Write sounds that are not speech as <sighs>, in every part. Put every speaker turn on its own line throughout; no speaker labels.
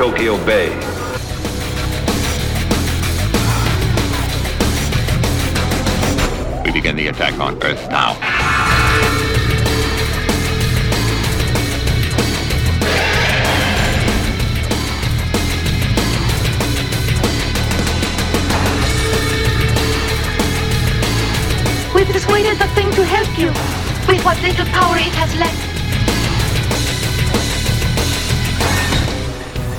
Tokyo Bay.
We begin the attack on Earth now.
We've persuaded the thing to help you with what little power it has left.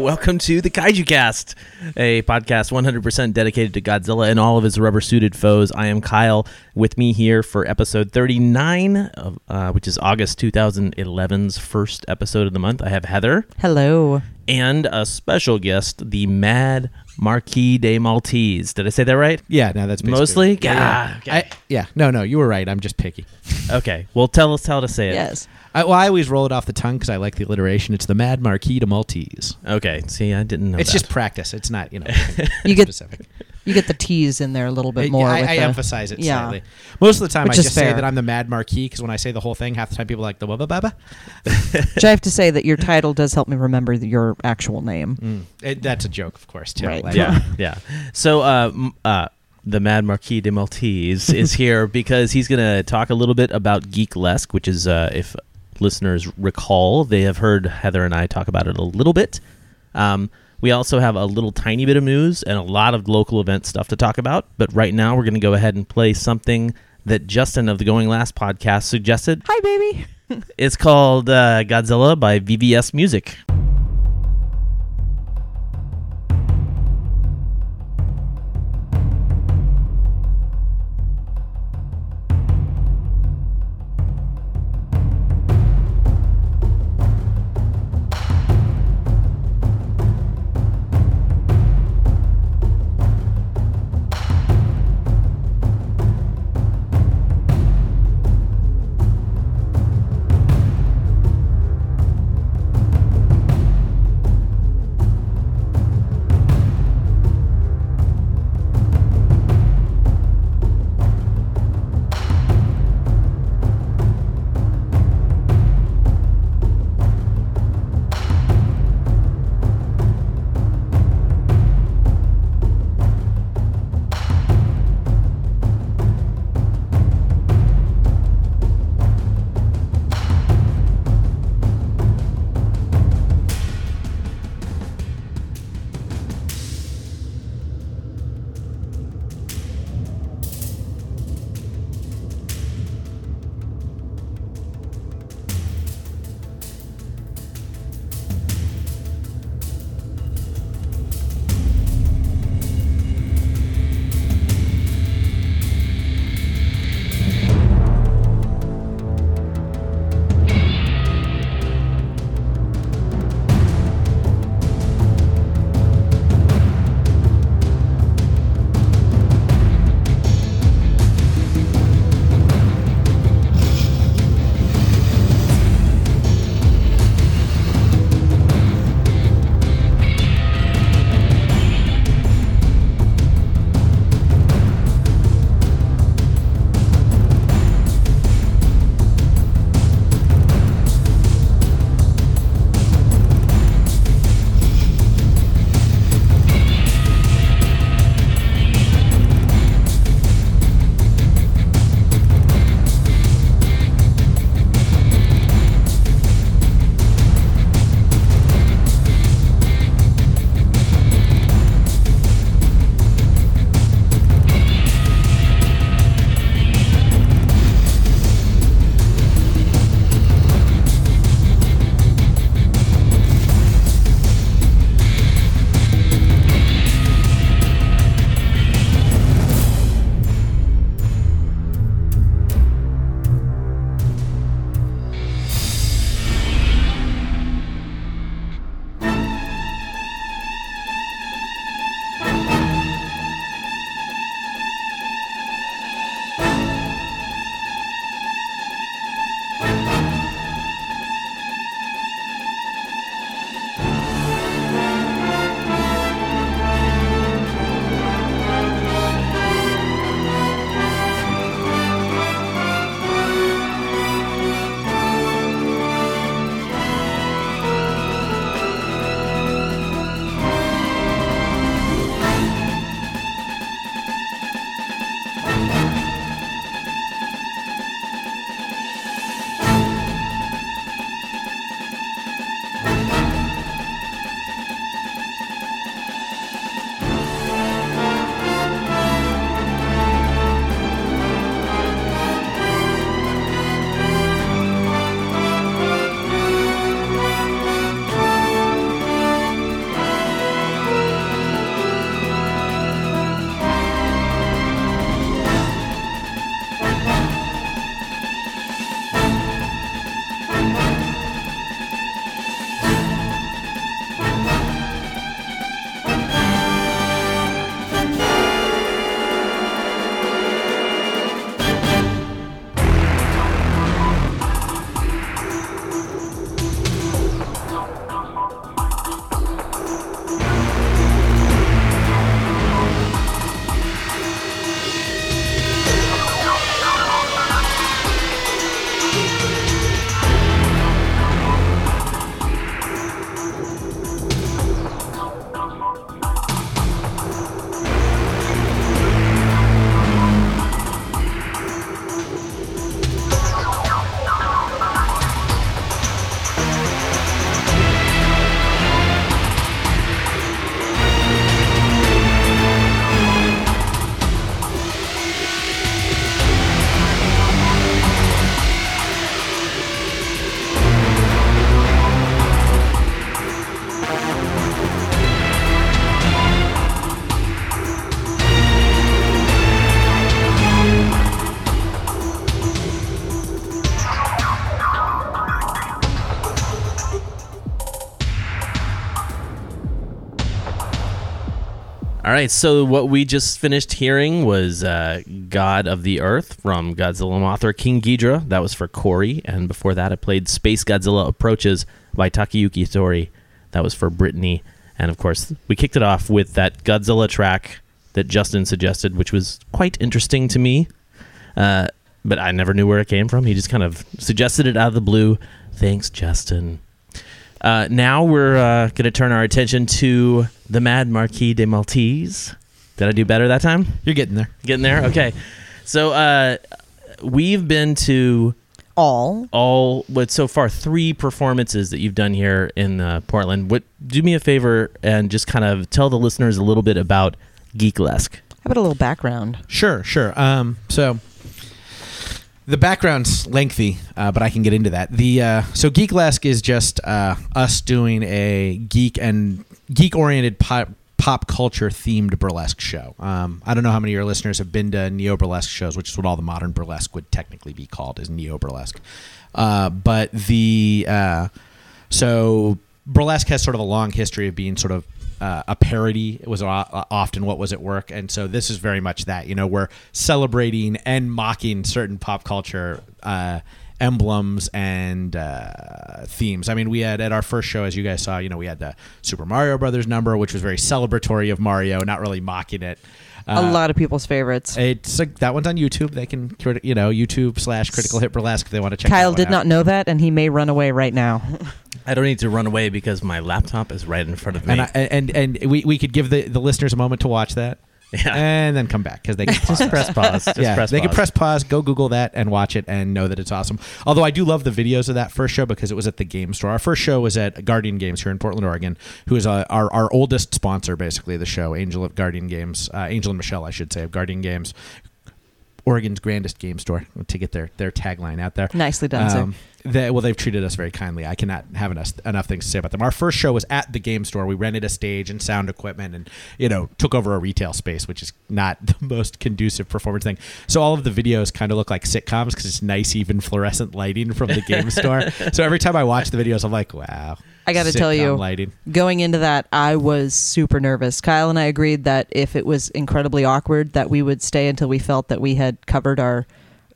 Welcome to the Kaiju Cast, a podcast 100% dedicated to Godzilla and all of his rubber suited foes. I am Kyle. With me here for episode 39, of, uh, which is August 2011's first episode of the month. I have Heather
Hello.
And a special guest, the Mad Marquis de Maltese. Did I say that right?
Yeah, no, that's basically-
Mostly?
Yeah, yeah.
Gah, okay.
I, yeah, no, no, you were right. I'm just picky.
Okay. Well, tell us how to say it.
Yes.
I, well, I always roll it off the tongue because I like the alliteration. It's the Mad Marquis de Maltese.
Okay. See, I didn't know
it's
that.
just practice. It's not, you know, <laughs>
You get
specific.
You get the Te's in there a little bit more.
I,
with
I
the-
emphasize it
yeah.
slightly. Most of the time,
Which
I
is
just say that I'm the Mad Marquis because when I say the whole thing, half the time people are like the Wubba Baba.
Which I have to say that your title does help me remember th- your actual name.
It, that's a joke, of course, too.
Right.
Like-
yeah, yeah. So, uh, uh, the Mad Marquis de Maltese <laughs> is here because he's going to talk a little bit about Geeklesque, which is, uh, if listeners recall, they have heard Heather and I talk about it a little bit. Um, we also have a little tiny bit of news and a lot of local event stuff to talk about. But right now, we're going to go ahead and play something that Justin of the Going Last podcast suggested.
Hi, baby.
It's called uh, Godzilla by VVS Music. Right, so what we just finished hearing was uh, God of the Earth from Godzilla Mothra King Ghidorah. That was for Corey. And before that, I played Space Godzilla Approaches by Takayuki Hattori. That was for Brittany. And of course, we kicked it off with that Godzilla track that Justin suggested, which was quite interesting to me. Uh, but I never knew where it came from. He just kind of suggested it out of the blue. Thanks, Justin. Uh, now we're uh, going to turn our attention to the Mad Marquis de Maltese. Did I do better that time?
You're getting there.
Getting there? Okay. So uh, we've been to
All.
all, what so far, three performances that you've done here in uh, Portland. What? Do me a favor and just kind of tell the listeners a little bit about Geeklesque.
How about a little background?
Sure, sure. Um, so the background's lengthy, uh, but I can get into that. The uh, so Geeklesque is just uh, us doing a geek and geek oriented pop, pop culture themed burlesque show. Um, I don't know how many of your listeners have been to neo burlesque shows, which is what all the modern burlesque would technically be called, is neo burlesque. Uh, but the uh, so burlesque has sort of a long history of being sort of uh, a parody. Was often what was at work, and so this is very much that. You know, we're celebrating and mocking certain pop culture uh, emblems and uh, themes. I mean, we had at our first show, as you guys saw, you know, we had the Super Mario Brothers number, which was very celebratory of Mario, not really mocking it.
A uh, lot of people's favorites.
It's like that one's on YouTube. They can, you know, YouTube slash Critical Hit Burlesque. If they want to check.
Kyle
that one
did
out.
not know that, and he may run away right now. <laughs>
I don't need to run away because my laptop is right in front of me.
and I, and and we, we could give the, the listeners a moment to watch that,
Yeah.
and then come back because they can <laughs> pause.
just press pause. Just
yeah,
press
they can press pause, go Google that, and watch it, and know that it's awesome. Although I do love the videos of that first show because it was at the game store. Our first show was at Guardian Games here in Portland, Oregon, who is uh, our our oldest sponsor, basically the show, Angel of Guardian Games, uh, Angel and Michelle, I should say, of Guardian Games. Oregon's grandest game store to get their their tagline out there.
Nicely done, sir.
They, well, they've treated us very kindly. I cannot have enough, enough things to say about them. Our first show was at the game store. We rented a stage and sound equipment, and you know took over a retail space, which is not <laughs> the most conducive performance thing. So all of the videos kind of look like sitcoms because it's nice, even fluorescent lighting from the game store. <laughs> So every time I watch the videos, I'm like, wow.
I got to tell you,
lighting.
going into that, I was super nervous. Kyle and I agreed that if it was incredibly awkward, that we would stay until we felt that we had covered our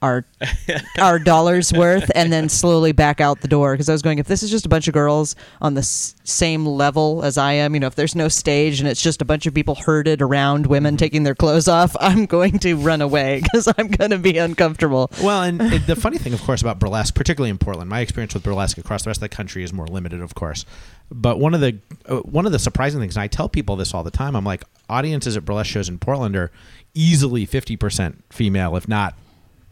our <laughs> our dollars worth, and then slowly back out the door. Because I was going, if this is just a bunch of girls on the s- same level as I am, you know, if there's no stage and it's just a bunch of people herded around women taking their clothes off, I'm going to run away because I'm going to be uncomfortable.
Well, and it- the <laughs> funny thing, of course, about burlesque, particularly in Portland, my experience with burlesque across the rest of the country is more limited, of course. But one of the uh, one of the surprising things, and I tell people this all the time, I'm like, audiences at burlesque shows in Portland are easily 50% female, if not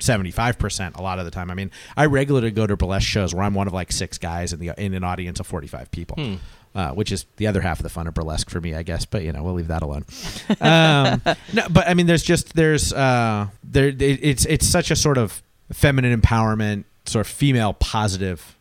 75% a lot of the time. I mean, I regularly go to burlesque shows where I'm one of like six guys in the in an audience of 45 people. Uh, which is the other half of the fun of burlesque for me, I guess. But you know, we'll leave that alone. Um, <laughs> no, but I mean, there's just there's uh, there it, it's it's such a sort of feminine empowerment, sort of female positive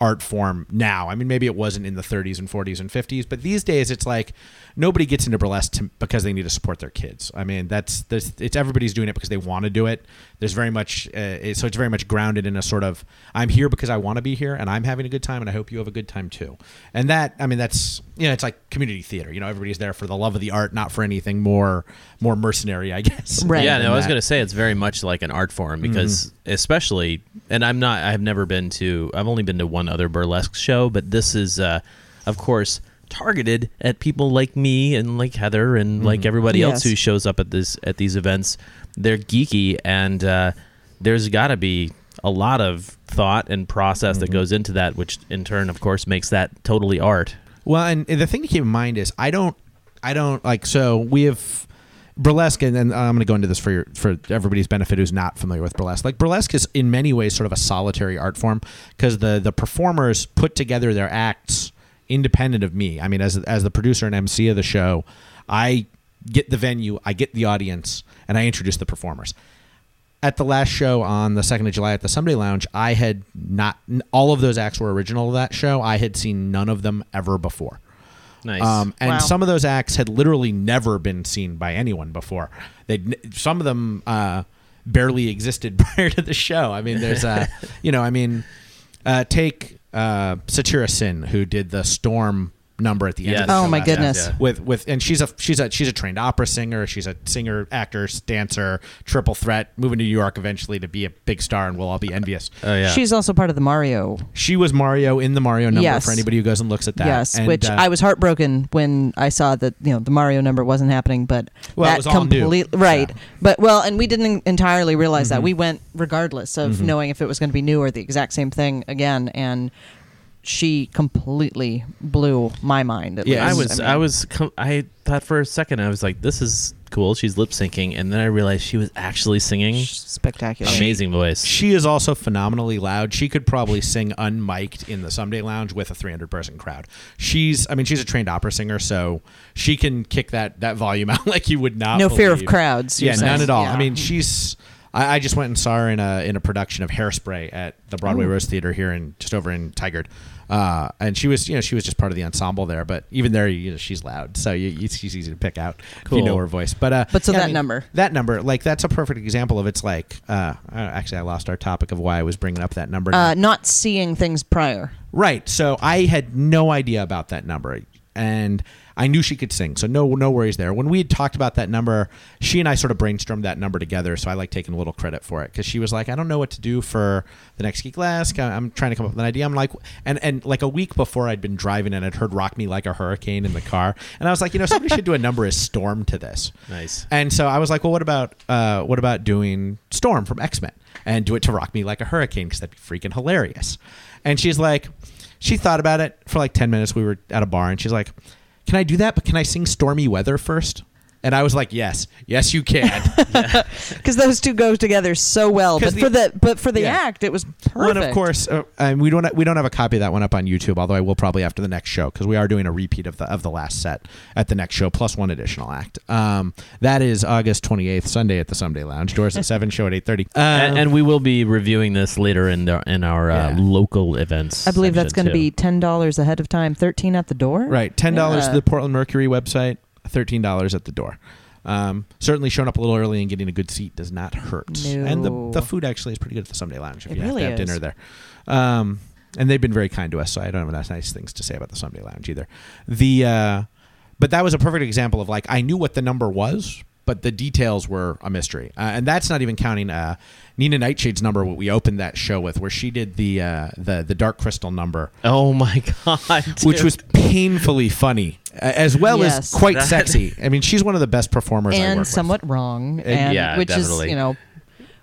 art form now. I mean, maybe it wasn't in the 30s and 40s and 50s, but these days it's like nobody gets into burlesque to, because they need to support their kids. I mean, that's, that's it's everybody's doing it because they want to do it. There's very much uh, it- so it's very much grounded in a sort of I'm here because I want to be here and I'm having a good time and I hope you have a good time too. And that I mean that's you know it's like community theater. You know, everybody's there for the love of the art, not for anything more more mercenary, I guess.
Right.
Yeah, no, I was going to say it's very much like an art form because, especially, and I'm not, I've never been to, I've only been to one other burlesque show, but this is, uh, of course, targeted at people like me and like Heather and like everybody else who shows up at this at these events. They're geeky, and uh, there's got to be a lot of thought and process that goes into that, which in turn, of course, makes that totally art.
Well, and the thing to keep in mind is I don't, I don't like. So we have burlesque, and, and uh, I'm going to go into this for your, for everybody's benefit who's not familiar with burlesque. Like burlesque is in many ways sort of a solitary art form because the the performers put together their acts independent of me. I mean, as as the producer and MC of the show, I get the venue, I get the audience, and I introduce the performers at the last show on the second of July at the Someday Lounge, I had not all of those acts were original of that show. I had seen none of them ever before.
Nice.
Um, and
Wow.
some of those acts had literally never been seen by anyone before. They some of them uh, barely existed <laughs> prior to the show. I mean, there's uh, <laughs> you know, I mean, uh, take uh, Satira Sin who did the Storm number at the end.
Yes.
of the
Oh, my goodness.
Yeah.
With with and she's a she's a she's a trained opera singer. She's a singer, actor, dancer, triple threat. Moving to New York eventually to be a big star, and we'll all be envious.
Oh yeah.
She's also part of the Mario.
She was Mario in the Mario number
Yes.
for anybody who goes and looks at that.
yes,
And,
which
uh,
I was heartbroken when I saw that you know the Mario number wasn't happening, but
Well, it
that
was all new,
right.
so.
But well, and we didn't entirely realize
Mm-hmm.
that we went regardless of knowing if it was going to be new or the exact same thing again, and she completely blew my mind. at
Yeah,
I
least.
was,
mean,
I, was, com- I thought for a second, I was like, "This is cool." She's lip syncing, and then I realized she was actually singing.
spectacular.
Amazing voice.
She is also phenomenally loud. She could probably sing unmiked in the Someday Lounge with a 300 person crowd. She's, I mean, she's a trained opera singer, so she can kick that that volume <laughs> out like you would not.
No fear of crowds, you're
Yeah, none at all.
Yeah.
I mean, she's. I, I just went and saw her in a in a production of Hairspray at the Broadway Rose Theater here in just over in Tigard. Uh, and she was, you know, she was just part of the ensemble there. But even there, you know, she's loud, so you, you, she's easy to pick out if you
Cool.
know her voice. But uh,
But so
yeah, I
that
mean,
number.
that number, like that's a perfect example of it's like. Uh, uh, actually, I lost our topic of why I was bringing up that number.
Uh, not seeing things prior.
Right. So I had no idea about that number, and I knew she could sing, so no no worries there. When we had talked about that number, she and I sort of brainstormed that number together. So I like taking a little credit for it because she was like, I don't know what to do for the next Geeklesque. I'm trying to come up with an idea. I'm like, and and like a week before I'd been driving and I'd heard "Rock Me Like a Hurricane" in the car, and I was like, you know, somebody should do a number as Storm to this. <laughs>
Nice.
And so I was like, well, what about uh, what about doing Storm from X Men and do it to Rock Me Like a Hurricane because that'd be freaking hilarious. And she's like, she thought about it for like ten minutes. We were at a bar, and she's like, can I do that? But can I sing Stormy Weather first? And I was like, yes, yes, you can. <laughs> <laughs>
because those two go together so well. But for
the-
the but for the
Yeah.
act, it was perfect.
Well, and of course, uh, and we don't we don't have a copy of that one up on YouTube. Although I will probably after the next show because we are doing a repeat of the of the last set at the next show plus one additional act. Um, that is August twenty eighth, Sunday at the Someday Lounge. Doors at seven, show at eight thirty.
and, and we will be reviewing this later in the, in our uh,
Yeah.
local events.
I believe that's going to be ten dollars ahead of time, thirteen at the door.
Right, ten dollars
Yeah.
to the Portland Mercury website, thirteen dollars at the door. Um, certainly, showing up a little early and getting a good seat does not hurt. And the the food actually is pretty good at the Someday Lounge if
It
you
really
have to have
is.
dinner there. Um, and they've been very kind to us, so I don't have that nice things to say about the Someday Lounge either. The uh, but that was a perfect example of like I knew what the number was, but the details were a mystery, uh, and that's not even counting uh, Nina Nightshade's number. What we opened that show with, where she did the uh, the the Dark Crystal number
Oh my god! <laughs>
which was painfully funny uh, as well
Yes.
as quite
That-
sexy. I mean, she's one of the best performers I work
and
with.
somewhat wrong, and
yeah,
which
definitely.
is you know,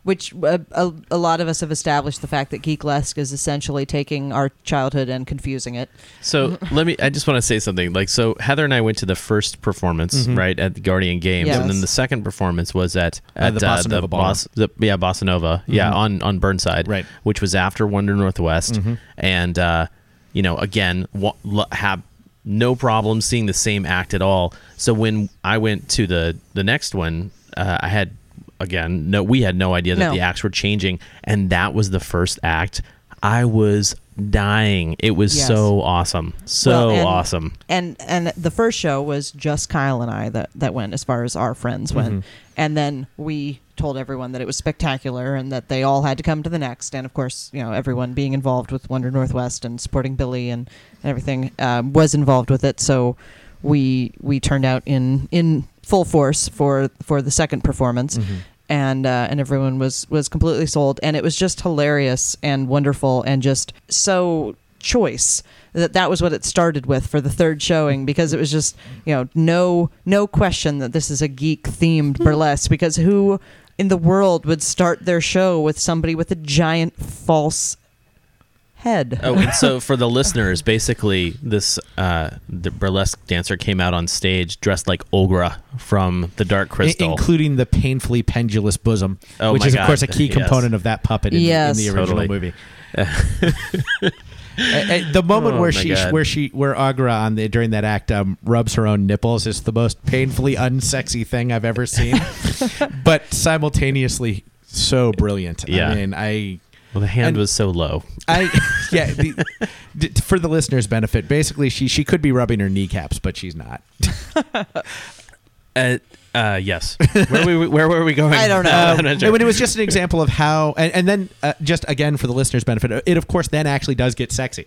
which uh, a, a lot of us have established the fact that Geeklesque is essentially taking our childhood and confusing it.
So <laughs> let me. I just want to say something. Like, so Heather and I went to the first performance, right, at the Guardian Games,
Yes.
and then the second performance was at,
Uh,
at
the Bossa Nova
Boss, the, yeah, Bossa Nova, yeah, on on Burnside,
Right.
which was after Wonder Northwest, and uh, you know, again, wa- lo- have no problem seeing the same act at all. So when I went to the the next one, uh, I had again no, we had no idea that
No.
the acts were changing, and that was the first act. I was dying. It was
Yes.
so awesome, so
Well, and-
awesome.
And and the first show was just Kyle and I that that went as far as our friends went,
Mm-hmm.
and then we told everyone that it was spectacular and that they all had to come to the next. And of course, you know, everyone being involved with Wonder Northwest and supporting Billy and and everything um, was involved with it. So we we turned out in in full force for for the second performance. And uh, and everyone was was completely sold, and it was just hilarious and wonderful, and just so choice that that was what it started with for the third showing because it was just you know no no question that this is a geek themed burlesque because who in the world would start their show with somebody with a giant false head
Oh, and so for the <laughs> listeners, basically, this uh, the burlesque dancer came out on stage dressed like Aughra from the Dark
I-
Crystal.
including the painfully pendulous bosom,
Oh
which
my
is of
God,
course a key
yes.
component of that puppet in,
Yes.
the, in the original
Totally.
movie. <laughs> Uh, uh, the moment
Oh
where
my
she
God.
where she where Aughra on the during that act um, rubs her own nipples is the most painfully unsexy thing I've ever seen, <laughs> but simultaneously so brilliant.
Yeah.
I mean, I
well, the hand
and-
was so low.
I <laughs> yeah. The, d- for the listeners' benefit, basically, she she could be rubbing her kneecaps, but she's not.
Uh, uh, yes. Where were we, where were we going?
I don't know. <laughs>
I'm
Um,
not sure.
it was just an example of how, and, and then uh, just again for the listeners' benefit, it of course then actually does get sexy.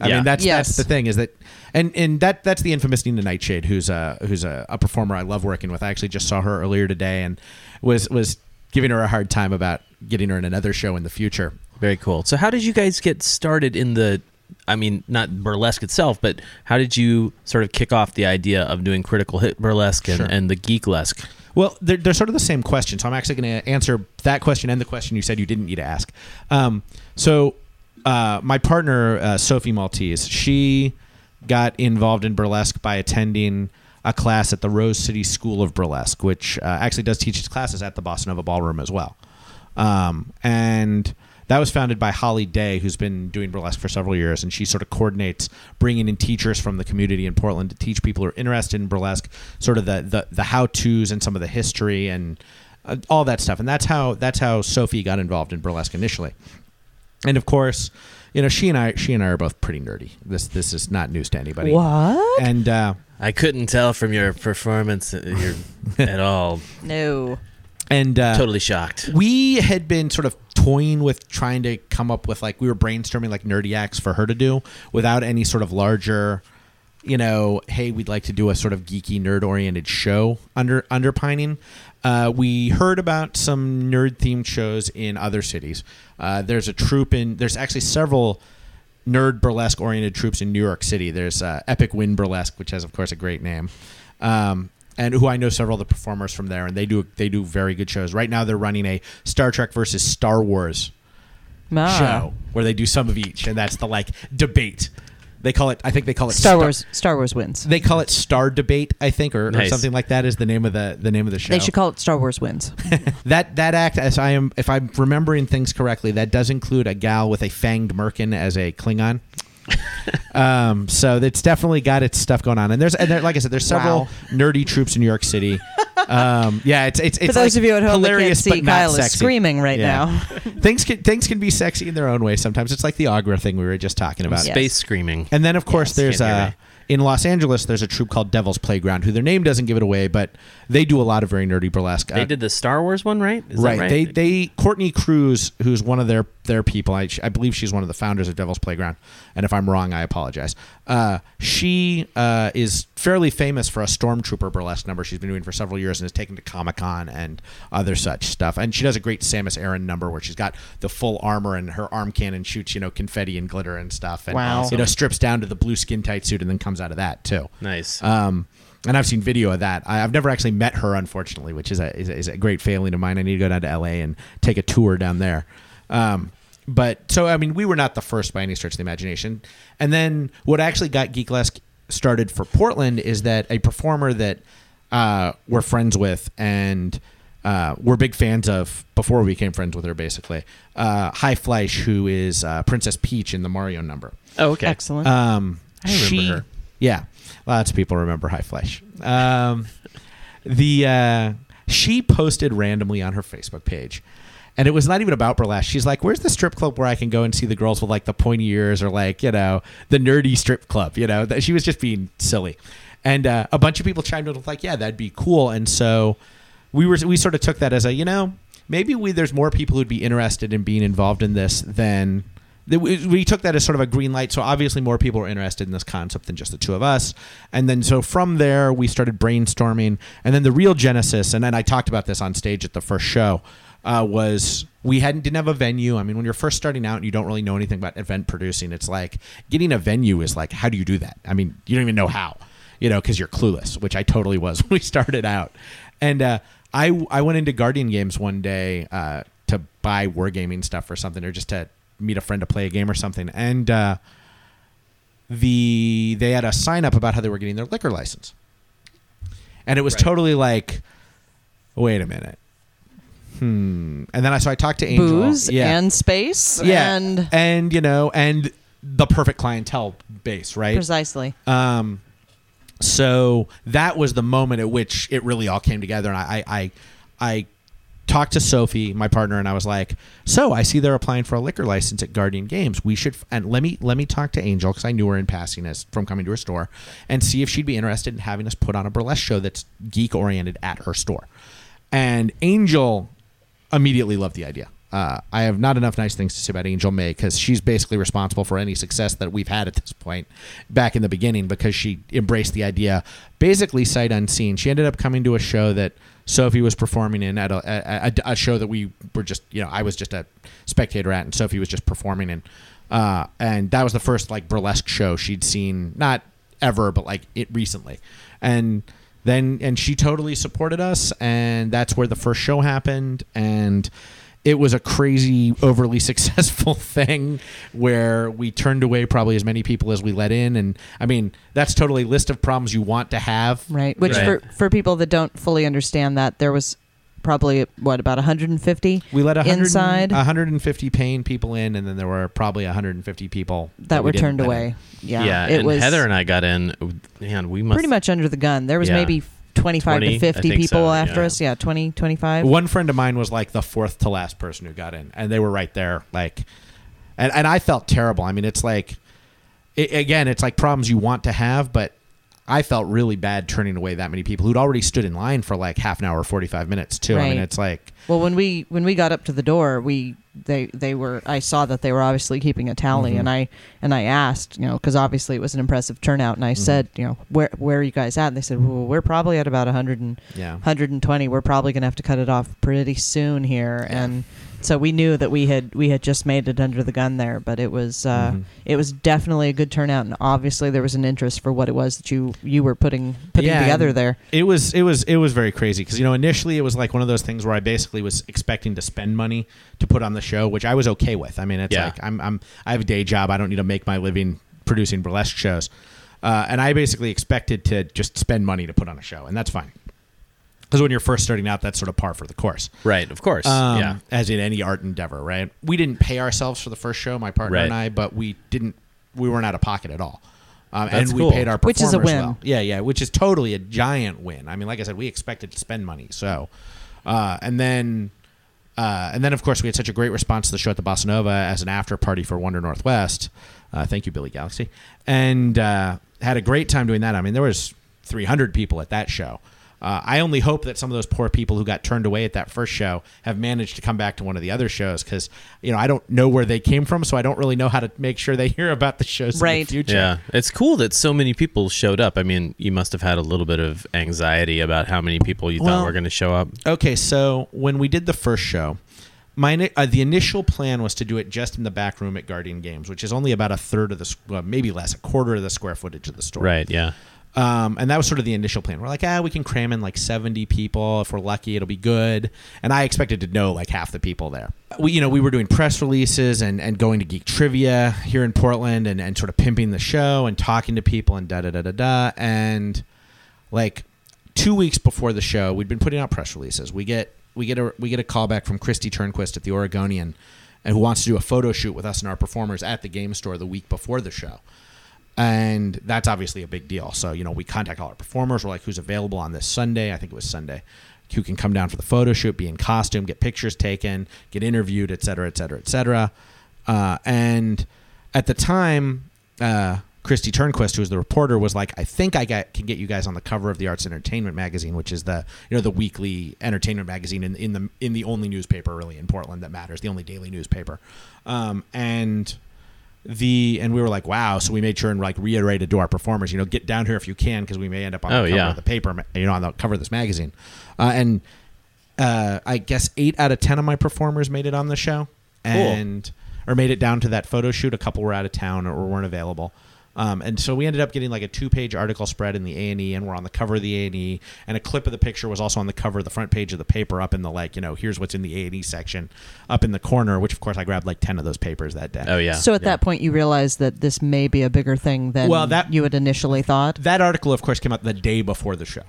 I
Yeah.
mean, that's
Yes.
that's the thing is that, and and that that's the infamous Nina Nightshade, who's a who's a, a performer I love working with. I actually just saw her earlier today and was was giving her a hard time about getting her in another show in the future.
Very cool. So, how did you guys get started in the? I mean, not burlesque itself, but how did you sort of kick off the idea of doing critical hit burlesque and,
Sure.
and the geeklesque?
Well, they're, they're sort of the same question, so I'm actually going to answer that question and the question you said you didn't need to ask. Um, so, uh, my partner uh, Sophie Maltese, she got involved in burlesque by attending a class at the Rose City School of Burlesque, which uh, actually does teach its classes at the Bossa Nova Ballroom as well. Um, and that was founded by Holly Day, who's been doing burlesque for several years, and she sort of coordinates bringing in teachers from the community in Portland to teach people who are interested in burlesque, sort of the the, the how tos and some of the history and uh, all that stuff. And that's how that's how Sophie got involved in burlesque initially. And of course, you know, she and I she and I are both pretty nerdy. This this is not news to anybody.
What?
And uh,
I couldn't tell from your performance uh, your, <laughs> at all.
No.
and uh,
Totally shocked.
we had been sort of toying with trying to come up with like we were brainstorming like nerdy acts for her to do without any sort of larger you know hey we'd like to do a sort of geeky nerd oriented show under underpining uh, we heard about some nerd themed shows in other cities uh, there's a troupe in there's actually several nerd burlesque oriented troops in New York City. There's uh, Epic Win Burlesque, which has of course a great name, um, and who I know several of the performers from there, and they do they do very good shows. Right now they're running a Star Trek versus Star Wars
Ah.
show where they do some of each, and that's the like debate. They call it. I think they call it
Star Wars. Star Wars wins.
They call it Star Debate, I think, or, or something like that is the name of the the name of the show.
They should call it Star Wars wins. <laughs>
that that act, as I am, if I'm remembering things correctly, that does include a gal with a fanged merkin as a Klingon. <laughs> um, so it's definitely got its stuff going on, and there's and there, like I said, there's several
Wow.
nerdy troops in New York City. Um, yeah, it's it's, it's
For those
like
of you at home that can't
hilarious,
see,
but not
Kyle is
sexy.
screaming right now. <laughs>
things can things can be sexy in their own way. Sometimes it's like the Aughra thing we were just talking about.
Yes.
Space screaming.
And then, of course, there's
Can't
uh, in Los Angeles. There's a troupe called Devil's Playground, who their name doesn't give it away, but they do a lot of very nerdy burlesque.
They
Uh,
did the Star Wars one, right? Is that
right.
right.
They they Courtney Cruz, who's one of their their people. I, I believe she's one of the founders of Devil's Playground. And if I'm wrong, I apologize. Uh, she uh, is fairly famous for a stormtrooper burlesque number she's been doing for several years and is taken to Comic Con and other such stuff. And she does a great Samus Aran number where she's got the full armor and her arm cannon shoots you know confetti and glitter and stuff. And
Wow.
you know strips down to the blue skin tight suit and then comes out of that too.
nice.
Um, and I've seen video of that. I, I've never actually met her, unfortunately, which is a, is a is a great failing of mine. I need to go down to LA and take a tour down there. Um, but so I mean, we were not the first by any stretch of the imagination. And then what actually got Geeklesque started for Portland is that a performer that uh, we're friends with and uh, we're big fans of before we became friends with her, basically. Uh, High Fleisch, who is uh, Princess Peach in the Mario number.
oh, okay.
Excellent.
Um,
I remember
she,
her.
Yeah, lots of people remember High Flesh. Um, the uh, she posted randomly on her Facebook page, and it was not even about burlesque. She's like, "Where's the strip club where I can go and see the girls with like the pointy ears or like you know the nerdy strip club?" You know, that she was just being silly, and uh, a bunch of people chimed in with like, "Yeah, that'd be cool." And so we were we sort of took that as a you know maybe we there's more people who'd be interested in being involved in this than we, took that as sort of a green light so obviously more people were interested in this concept than just the two of us. And then so from there we started brainstorming. And then the real genesis and then i talked about this on stage at the first show uh, was we hadn't didn't have a venue. I mean when you're first starting out and you don't really know anything about event producing it's like getting a venue is like how do you do that? I mean you don't even know how you know, because you're clueless, which I totally was <laughs> when we started out. And uh, I I went into Guardian Games one day uh, to buy wargaming stuff or something, or just to meet a friend to play a game or something. And uh, the they had a sign up about how they were getting their liquor license, and it was totally like, wait a minute. Hmm. And then I so I talked to Angel.
Booze
yeah.
and space
yeah,
and
and you know, and the perfect clientele base, right?
precisely.
Um, so that was the moment at which it really all came together, and I, I, I, I talked to Sophie, my partner, and I was like, "So I see they're applying for a liquor license at Guardian Games. We should and let me let me talk to Angel because I knew her in passing as from coming to her store, and see if she'd be interested in having us put on a burlesque show that's geek oriented at her store." And Angel immediately loved the idea. uh, I have not enough nice things to say about Angel May because she's basically responsible for any success that we've had at this point back in the beginning because she embraced the idea basically sight unseen. She ended up coming to a show that Sophie was performing in at a, a, show that we were just, you know, I was just a spectator at and Sophie was just performing in. Uh, and that was the first like burlesque show she'd seen, not ever, but like it recently. And then, and she totally supported us. And that's where the first show happened. And, it was a crazy, overly <laughs> successful thing where we turned away probably as many people as we let in. And I mean, that's totally a list of problems you want to have.
Right. Which
Right.
for for people that don't fully understand that there was probably what about 150
We let 100,
inside
150 paying people in, and then there were probably 150 people
that
we
were
didn't
turned
let in.
away. Yeah.
yeah.
It
and
was
Heather and I got in. Man, we must
pretty much under the gun. There was
Yeah.
maybe 25
20,
to 50 people
so,
after
yeah.
us. Yeah, 20, 25.
One friend of mine was like the fourth to last person who got in, and they were right there. Like, and and I felt terrible. I mean, it's like, it, again, it's like problems you want to have, but I felt really bad turning away that many people who'd already stood in line for like half an hour, forty five minutes too. I mean, it's like,
Well, when we when we got up to the door, we they they were I saw that they were obviously keeping a tally,
Mm-hmm.
and I and I asked, you know, because obviously it was an impressive turnout, and I
Mm-hmm.
said, you know, where where are you guys at? And they said, well, we're probably at about 100 and
Yeah.
120. We're probably gonna have to cut it off pretty soon here, and so we knew that we had we had just made it under the gun there, but it was uh,
Mm-hmm.
it was definitely a good turnout, and obviously there was an interest for what it was that you you were putting putting
Yeah,
together there.
It was it was it was very crazy because you know initially it was like one of those things where I basically was expecting to spend money to put on the show, which I was okay with. I mean, it's
Yeah.
like I'm I'm I have a day job. I don't need to make my living producing burlesque shows, uh, and I basically expected to just spend money to put on a show, and that's fine. Because when you're first starting out, that's sort of par for the course.
right. Of course.
Um,
yeah.
As in any art endeavor, right? We didn't pay ourselves for the first show, my partner
Right.
and I, but we didn't. We weren't out of pocket at all. Um,
That's
and
cool.
we paid our
Which is a
performers
win.
well. Yeah, yeah, which is totally a giant win. I mean, like I said, we expected to spend money, so uh, and then uh, and then of course we had such a great response to the show at the Bossa Nova as an after party for Wonder Northwest. Uh, thank you, Billy Galaxy, and uh, had a great time doing that. I mean, there was 300 people at that show. Uh, I only hope that some of those poor people who got turned away at that first show have managed to come back to one of the other shows because you know I don't know where they came from, so I don't really know how to make sure they <laughs> hear about the shows in
Right.
the future.
Yeah, it's cool that so many people showed up. I mean, you must have had a little bit of anxiety about how many people you
Well-
thought were going to show up.
Okay, so when we did the first show, my uh, the initial plan was to do it just in the back room at Guardian Games, which is only about a third of the well, maybe less, a quarter of the square footage of the store.
Right. Yeah.
Um, and that was sort of the initial plan. We're like, ah, we can cram in like 70 people. If we're lucky, it'll be good. And I expected to know like half the people there. We, you know, we were doing press releases and, and going to Geek Trivia here in Portland and, and sort of pimping the show and talking to people and da da da da da. And like two weeks before the show, we'd been putting out press releases. We get we get a we get a call back from Kristi Turnquist at the Oregonian, and who wants to do a photo shoot with us and our performers at the game store the week before the show. And that's obviously a big deal. So, you know, we contact all our performers. We're like, who's available on this Sunday? I think it was Sunday. Who can come down for the photo shoot, be in costume, get pictures taken, get interviewed, et cetera, et cetera, et cetera. Uh, and at the time, uh, Kristi Turnquist, who was the reporter, was like, "I think I can get you guys on the cover of the Arts Entertainment magazine, which is the you know the weekly entertainment magazine in, in the in the only newspaper really in Portland that matters, the only daily newspaper." Um, and the and we were like, "Wow!" So we made sure and like reiterated to our performers, you know, get down here if you can because we may end up on
Oh,
the cover
yeah.
of the paper, you know, on the cover of this magazine. Uh, and uh, I guess eight out of ten of my performers made it on the show, and or made it down to that photo shoot. A couple were out of town or weren't available. Um, and so we ended up getting like a two-page article spread in the A and E, and we're on the cover of the A and E, and a clip of the picture was also on the cover of the front page of the paper, up in the like, you know, here's what's in the A and E section, up in the corner. Which of course I grabbed like ten of those papers that day.
Oh yeah.
So at
yeah.
that point, you realized that this may be a bigger thing than
Well, that-
you had initially thought.
That article, of course, came out the day before the show.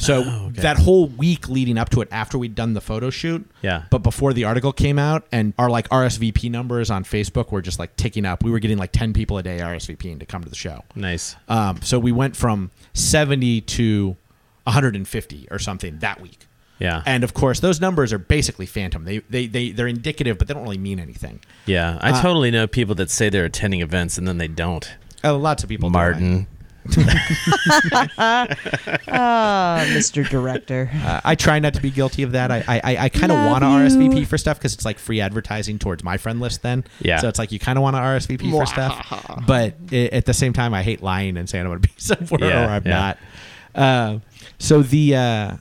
So
Oh, okay.
that whole week leading up to it, after we'd done the photo shoot,
Yeah.
but before the article came out, and our like RSVP numbers on Facebook were just like ticking up. We were getting like ten people a day RSVPing to come to the show.
nice.
Um, so we went from seventy to 150 or something that week.
Yeah.
And of course, those numbers are basically phantom. They they they they're indicative, but they don't really mean anything.
yeah. I
uh,
totally know people that say they're attending events and then they don't.
Uh, lots of people. do that.
Martin.
Ah, Mr. Director.
Uh, I try not to be guilty of that. I I, I, I kind of want to. RSVP for stuff because it's like free advertising towards my friend list. Then,
Yeah.
So it's like you kind of want to RSVP for stuff, but i at the same time, I hate lying and saying I'm going to be <laughs> somewhere
Yeah,
or I'm
yeah.
not. Uh, so the uh,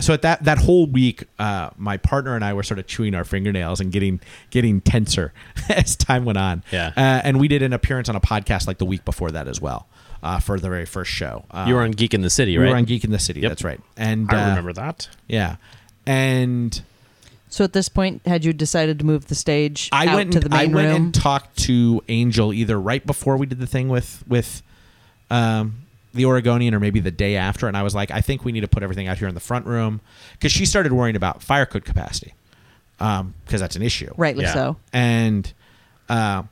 so at that that whole week, uh, my partner and I were sort of chewing our fingernails and getting getting tenser <laughs> as time went on.
Yeah.
uh, and we did an appearance on a podcast like the week before that as well. Uh, for the very first show, uh,
You were on Geek in the City,
we
right?
were on Geek in the City.
Yep.
That's right. And
I
uh,
remember that.
yeah, and
So at this point, had you decided to move the stage
I
out
went
to
and,
the
I went
room?
and talked to Angel either right before we did the thing with with um, the Oregonian or maybe the day after, and I was like, I think we need to put everything out here in the front room because she started worrying about fire code capacity because that's an issue,
Rightly
Yeah.
so.
and uh,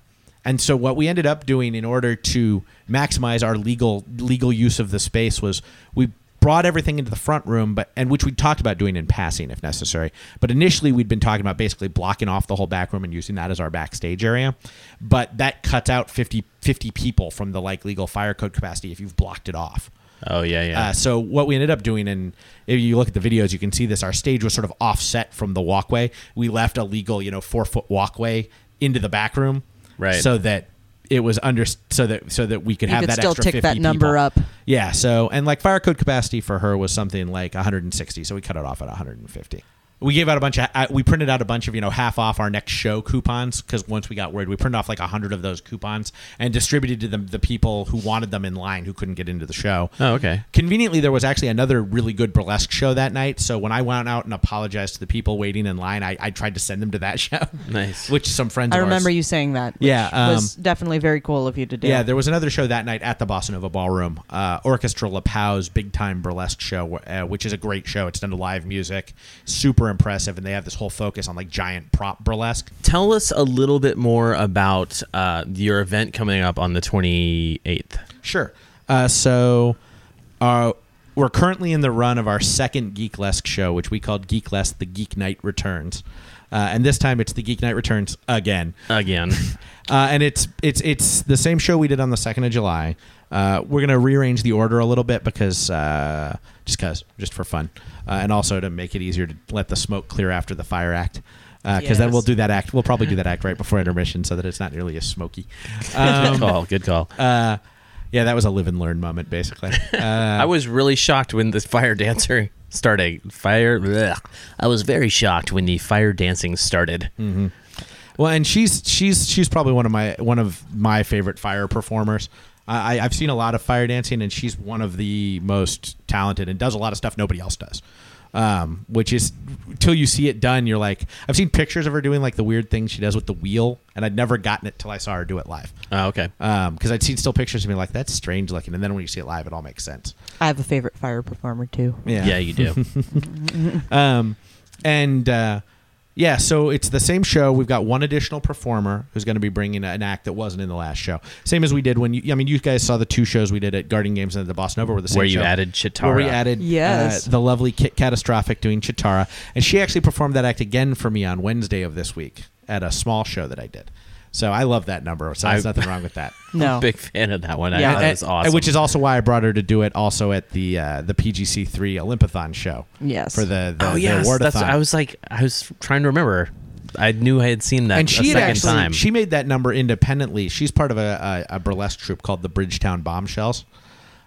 and so what we ended up doing in order to maximize our legal legal use of the space was we brought everything into the front room but and which we talked about doing in passing if necessary but initially we'd been talking about basically blocking off the whole back room and using that as our backstage area but that cuts out 50 50 people from the like legal fire code capacity if you've blocked it off
Oh yeah, yeah.
uh, so what we ended up doing, and if you look at the videos, you can see this. Our stage was sort of offset from the walkway. We left a legal, you know, four foot walkway into the back room,
Right.
So that it was under, so that so that we could
You
have
could
that
still
extra
tick
50
that number
people.
up.
Yeah. So and like fire code capacity for her was something like 160, so we cut it off at 150. We gave out a bunch of, uh, we printed out a bunch of, you know, half off our next show coupons because once we got word, we printed off like a hundred of those coupons and distributed to the, the people who wanted them in line who couldn't get into the show.
oh okay.
Conveniently, there was actually another really good burlesque show that night. So when I went out and apologized to the people waiting in line, I, I tried to send them to that <laughs> show.
Nice.
Which some friends
I
of ours-
remember you saying that. Which
Yeah, um,
was definitely very cool of you to do.
Yeah, there was another show that night at the Bossa Nova Ballroom, uh, Orchestra La Pau's big time burlesque show, uh, which is a great show. It's done to live music, super impressive, and they have this whole focus on like giant prop burlesque.
Tell us a little bit more about uh, your event coming up on the 28th.
Sure. Uh, so, uh, we're currently in the run of our second Geeklesque show, which we called Geeklesque: The Geek Night Returns, uh, and this time it's the Geek Night Returns again.
Again. <laughs>
Uh, and it's it's it's the same show we did on the second of July. Uh, we're gonna rearrange the order a little bit because uh, just cause just for fun, uh, and also to make it easier to let the smoke clear after the fire act. Because then
Yes.
we'll do that act. We'll probably do <laughs> that act right before intermission, so that it's not nearly as smoky. <laughs>
good
Um,
call. Good call.
uh, yeah, that was a live and learn moment, basically. <laughs> Uh,
I was really shocked when the fire dancer started. Fire. blech. I was very shocked when the fire dancing started.
Well, and she's she's she's probably one of my one of my favorite fire performers. I, I've seen a lot of fire dancing, and she's one of the most talented and does a lot of stuff nobody else does. Um, which is till you see it done, you're like, I've seen pictures of her doing like the weird things she does with the wheel, and I'd never gotten it till I saw her do it live.
Oh, okay.
Because I'd seen still pictures of me like that's strange looking, and then when you see it live, it all makes sense.
I have a favorite fire performer too.
Yeah, you do. <laughs>
Um, and uh, yeah, so it's the same show. We've got one additional performer who's going to be bringing an act that wasn't in the last show. Same as we did when you. I mean, you guys saw the two shows we did at Guardian Games and at the Bossa Nova were the same.
Where you
show.
added Cheetara.
Where we added
Yes.
uh, the lovely Kit Catastrophic doing Cheetara, and she actually performed that act again for me on Wednesday of this week at a small show that I did. So I love that number. So there's
I-
nothing wrong with that. <laughs>
No.
Big fan of that one. I
Yeah.
thought that
And-
was awesome.
Which is also why I brought her to do it also at the uh, the PGC three Olympathon show.
Yes.
For the the,
oh
the
that's. I was like, I was trying to remember. I knew I had seen that
and
a
she had
second
actually
time.
she made that number independently. She's part of a, a, a burlesque troupe called the Bridgetown Bombshells,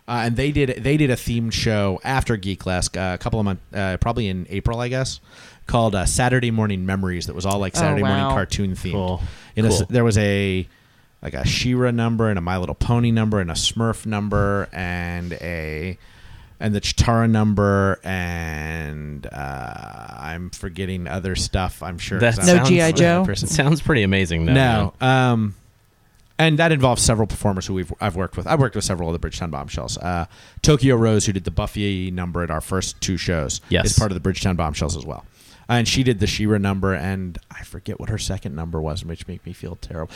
uh, and they did they did a themed show after Geeklesque uh, a couple of months, uh, probably in April, I guess, called uh, Saturday Morning Memories. That was all like
Oh,
Saturday morning cartoon themed.
Cool.
In a s-
Cool.
there was a like a She-Ra number and a My Little Pony number and a Smurf number and a and the Cheetara number and uh, I'm forgetting other stuff. I'm sure
That
I'm
No G.I. Joe?
It sounds pretty amazing. Though,
no. Um, and that involves several performers who we've I've worked with. I've worked with several of the Bridgetown Bombshells. Uh, Tokyo Rose, who did the Buffy number at our first two shows,
Yes.
is part of the Bridgetown Bombshells as well. And she did the She-Ra number, and I forget what her second number was, which made me feel terrible.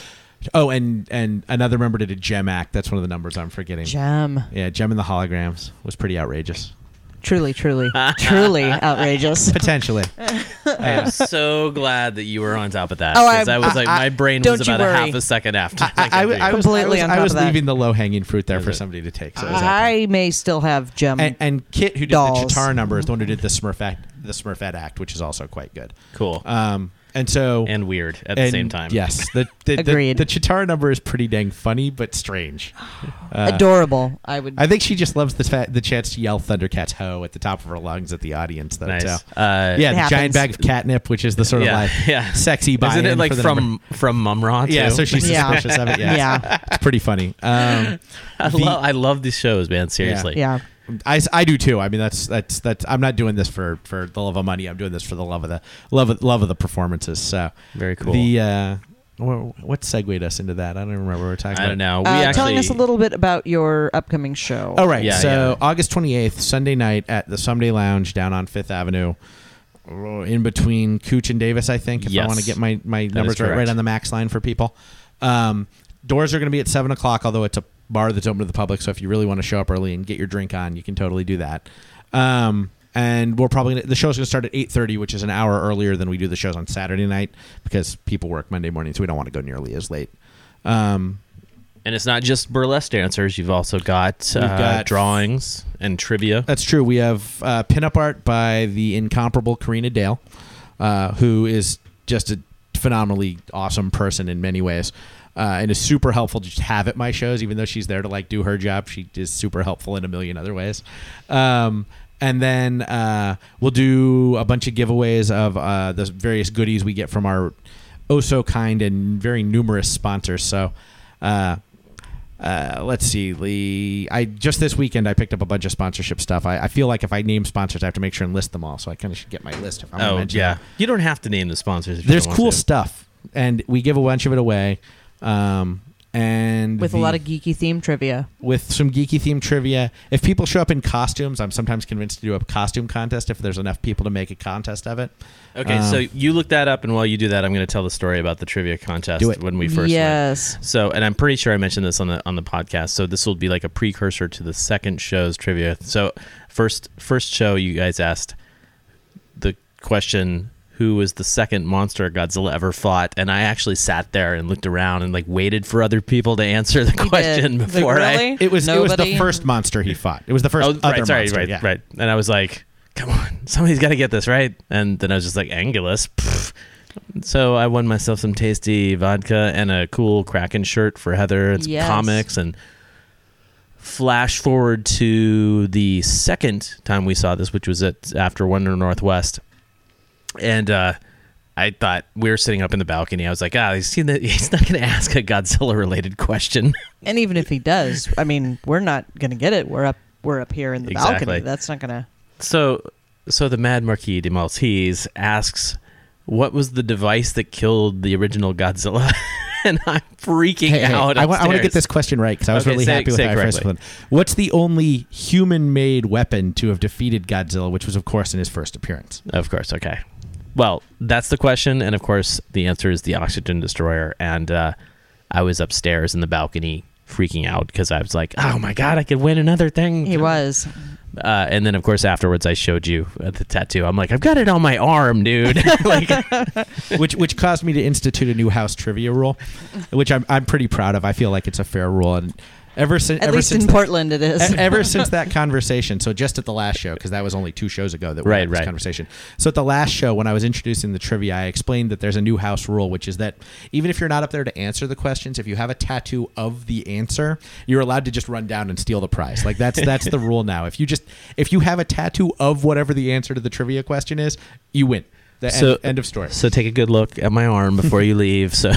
Oh, and and another member did a Jem Act. That's one of the numbers I'm forgetting.
Jem.
Yeah, Jem and the Holograms was pretty outrageous.
Truly, truly, <laughs> truly outrageous.
Potentially. <laughs>
I am so glad that you were on top of that.
Oh,
'cause
I'm-
I was like,
I-
my brain was
you
about a half a second after.
I, I, I, was- I was,
Completely
I
on
was,
top
I was
of that.
leaving the low hanging fruit there
Is
for
it?
somebody to take. So it was.
I may still have gem.
and, and Kit, who did
Dolls.
the Cheetara number, is the one who did the Smurfette, the Smurfette Act, which is also quite good.
cool
Um, and so
and weird at the same time.
Yes, the the, the,
Agreed.
the Cheetara number is pretty dang funny, but strange. <sighs>
Adorable. I would.
I think she just loves the fa- the chance to yell Thundercats ho at the top of her lungs at the audience. Though,
Nice.
so.
Uh,
yeah,
It
the giant bag of catnip, which is the sort of
yeah,
like
yeah.
sexy.
Isn't it like from
number.
from Mumm-Ra? Too?
Yeah, so she's
Yeah.
suspicious of it. Yeah,
Yeah.
it's pretty funny. Um, <laughs>
I,
the-
love, I love these shows, man. Seriously.
yeah.
I, s- I do too. I mean, that's that's that's. I'm not doing this for for the love of money. I'm doing this for the love of the love of love of the performances. So
Very cool.
The uh, wh- what segued us into that? I don't even remember what We are talking
I
about.
don't know. We
Uh,
actually
telling us a little bit about your upcoming show.
Oh right.
Yeah,
so
yeah.
August 28th, Sunday night at the Someday Lounge down on Fifth Avenue, uh, in between Couch and Davis. I think if I want to get my my
is
numbers right, right on the max line for people. Um, doors are going to be at seven o'clock, although it's a bar that's open to the public. So if you really want to show up early and get your drink on, you can totally do that. Um, and we're probably gonna, the show's going to start at eight thirty, which is an hour earlier than we do the shows on Saturday night because people work Monday morning, so we don't want to go nearly as late. Um,
And it's not just burlesque dancers. You've also got, uh,
got-
drawings and trivia.
That's true. We have uh, pinup art by the incomparable Karina Dale, uh, who is just a phenomenally awesome person in many ways. Uh, and is super helpful to just have at my shows, even though she's there to like do her job. She is super helpful in a million other ways. Um, and then uh, we'll do a bunch of giveaways of uh, the various goodies we get from our oh so kind and very numerous sponsors. So uh, uh, let's see. Lee, I just this weekend I picked up a bunch of sponsorship stuff. I, I feel like if I name sponsors, I have to make sure and list them all. So I kind of should get my list. If I'm
oh yeah.
them.
You don't have to name the sponsors. If you
there's cool
to.
stuff, and we give a bunch of it away. Um, and
With a lot of geeky theme trivia.
with some geeky themed trivia. If people show up in costumes, I'm sometimes convinced to do a costume contest if there's enough people to make a contest of it.
Okay,
Um,
so you look that up, and while you do that, I'm going to tell the story about the trivia contest
Do it.
when we first went.
yes.
So, and I'm pretty sure I mentioned this on the on the podcast. So this will be like a precursor to the second show's trivia. So first first show, you guys asked the question, "Who was the second monster Godzilla ever fought?" And I actually sat there and looked around and like waited for other people to answer the
You
question
did.
before
really?
I.
It was it was the first monster he fought. It was the first
Oh,
other
right, sorry,
monster.
right,
yeah.
right. And I was like, "Come on, <laughs> somebody's got to get this right." And then I was just like, "Anguirus." Pfft. So I won myself some tasty vodka and a cool Kraken shirt for Heather and some
Yes.
comics and flash forward to the second time we saw this, which was at after Wonder Northwest, and uh, I thought we were sitting up in the balcony. I was like, ah, he's, <laughs> he's not going to ask a Godzilla related question. <laughs>
And even if he does, I mean, we're not going to get it. We're up. We're up here in the
Exactly.
balcony. That's not going to.
So, so the Mad Marquis de Maltese asks, "What was the device that killed the original Godzilla?" <laughs> and I'm freaking
Hey, hey,
out.
I, want, want to get this question right because I was
Okay,
really
say-
happy with
say
how I phrased
correctly.
it. What's the only human-made weapon to have defeated Godzilla, which was, of course, in his first appearance?
Of course, okay. Well, that's the question, and of course, the answer is the oxygen destroyer. And uh, I was upstairs in the balcony, freaking out because I was like, "Oh my god, I could win another thing!"
He was.
Uh, and then, of course, afterwards, I showed you uh, the tattoo. I'm like, "I've got it on my arm, dude!" <laughs> like, <laughs>
which which caused me to institute a new house trivia rule, which I'm I'm pretty proud of. I feel like it's a fair rule, and ever since
At
ever
least
since
in
that-
Portland, it is.
ever since <laughs> that conversation, so just at the last show, because that was only two shows ago that we
Right,
had this
right.
conversation. So at the last show, when I was introducing the trivia, I explained that there's a new house rule, which is that even if you're not up there to answer the questions, if you have a tattoo of the answer, you're allowed to just run down and steal the prize. Like that's that's the <laughs> rule now. If you just if you have a tattoo of whatever the answer to the trivia question is, you win. The
So-
end, end of story.
so take a good look at my arm before you leave. So,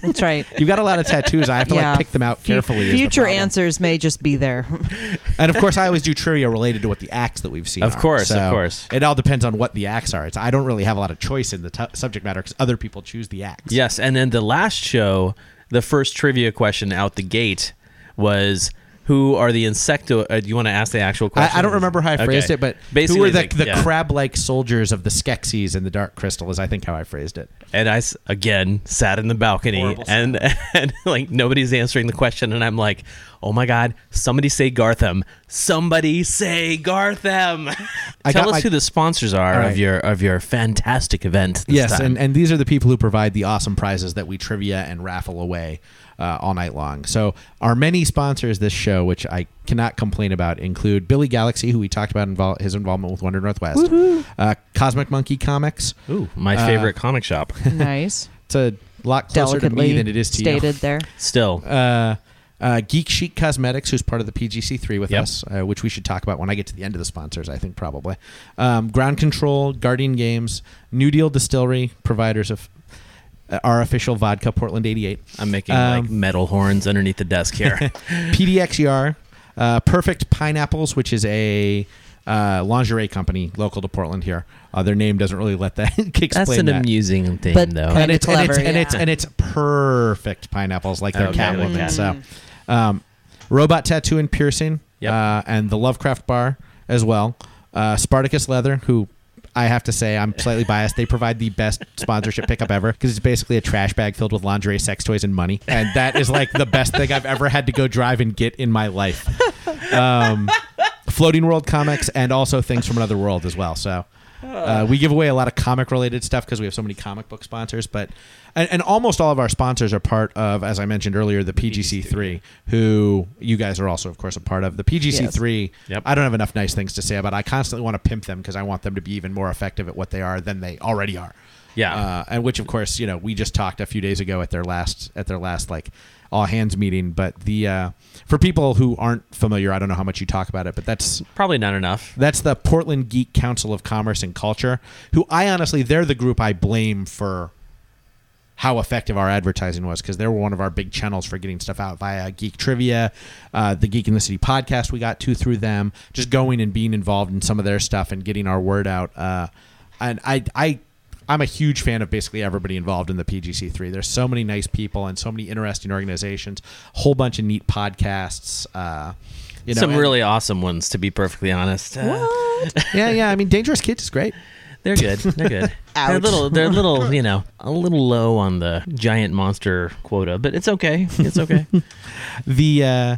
That's right. <laughs>
You've got a lot of tattoos. I have to
Yeah.
like pick them out carefully. is
Future answers may just be there. <laughs>
And of course, I always do trivia related to what the acts that we've seen.
Of
are.
course, of course.
It all depends on what the acts are. It's, I don't really have a lot of choice in the t- subject matter because other people choose the acts.
yes, and then the last show, the first trivia question out the gate was who are the insecto. Uh, do you want to ask the actual question?
I, I don't remember how I
Okay.
phrased it, but
basically,
who are the,
like,
the
yeah.
crab-like soldiers of the Skeksis and the Dark Crystal? Is I think how I phrased it.
And I again sat in the balcony,
Horrible
and <laughs> and like nobody's answering the question, and I'm like, oh my god, somebody say Garthim, somebody say
Garthim. <laughs>
Tell us
my-
who the sponsors are
All
of your of your fantastic event. This
yes,
time.
and, and these are the people who provide the awesome prizes that we trivia and raffle away uh, all night long. So our many sponsors this show, which I cannot complain about, include Billy Galaxy, who we talked about invol- his involvement with Wonder Northwest, uh, Cosmic Monkey Comics.
Ooh, my
Uh,
favorite comic shop.
Nice. <laughs>
It's a lot closer to
Delicately
me than it is to you.
stated
you.
there.
Still,
Uh, uh, Geek Chic Cosmetics, who's part of the PGC3 with
Yep.
us, uh, which we should talk about when I get to the end of the sponsors, I think probably. Um, Ground Control, Guardian Games, New Deal Distillery, providers of our official vodka, Portland 88.
I'm making like
Um,
metal horns underneath the desk here. <laughs>
PDXER, uh, Perfect Pineapples, which is a uh, lingerie company local to Portland here. Uh, their name doesn't really let that explain <laughs>
That's an
that.
amusing thing,
But
though.
and
of
it's, and it's
clever,
and it's
yeah.
and it's perfect pineapples like they're
Okay,
Catwoman.
cat-
So, um, robot tattoo and piercing,
Yep.
uh, and the Lovecraft bar as well. Uh, Spartacus Leather, who I have to say I'm slightly biased. They provide the best <laughs> sponsorship pickup ever because it's basically a trash bag filled with lingerie, sex toys, and money, and that is like the best thing I've ever had to go drive and get in my life. Um, Floating World comics and also things from another world as well. So. Uh, we give away a lot of comic related stuff because we have so many comic book sponsors, but and, and almost all of our sponsors are part of, as I mentioned earlier, the PGC3, who you guys are also, of course, a part of. The PGC3,
Yep.
I don't have enough nice things to say about. I constantly want to pimp them because I want them to be even more effective at what they are than they already are.
Yeah.
uh, and which, of course, you know, we just talked a few days ago at their last at their last like all hands meeting. But the uh, for people who aren't familiar, I don't know how much you talk about it, but that's
Probably not enough.
that's the Portland Geek Council of Commerce and Culture, who I honestly, they're the group I blame for how effective our advertising was because they were one of our big channels for getting stuff out via Geek Trivia, uh, the Geek in the City podcast we got to through them, just going and being involved in some of their stuff and getting our word out. Uh, and I, I, I'm a huge fan of basically everybody involved in the PGC3. There's so many nice people and so many interesting organizations, a whole bunch of neat podcasts. Uh, you know,
Some really awesome ones, to be perfectly honest.
Yeah, yeah. I mean, Dangerous Kids is great.
They're good. They're good. <laughs> they're a little. They're a little. <laughs> You know, a little low on the giant monster quota, but it's okay. It's okay. <laughs>
the uh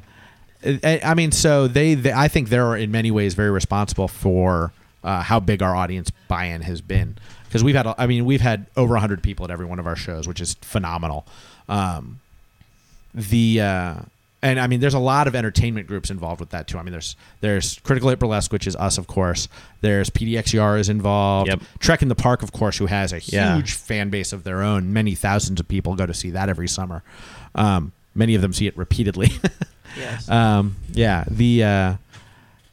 I I mean, so they, they, I think they're in many ways very responsible for uh, how big our audience buy-in has been because we've had, I mean, we've had over 100 people at every one of our shows, which is phenomenal. Um, the uh, and I mean, there's a lot of entertainment groups involved with that too. I mean, there's there's Critical Hit Burlesque, which is us, of course. There's PDXR is involved.
Yep.
Trek in the Park, of course, who has a huge
Yeah.
fan base of their own. Many thousands of people go to see that every summer. Um, many of them see it repeatedly. <laughs>
yes.
Um, yeah, the uh,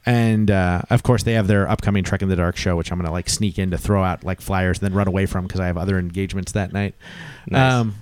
and uh, of course they have their upcoming Trek in the Dark show, which I'm gonna like sneak in to throw out like flyers, and then run away from because I have other engagements that night.
Nice.
Um,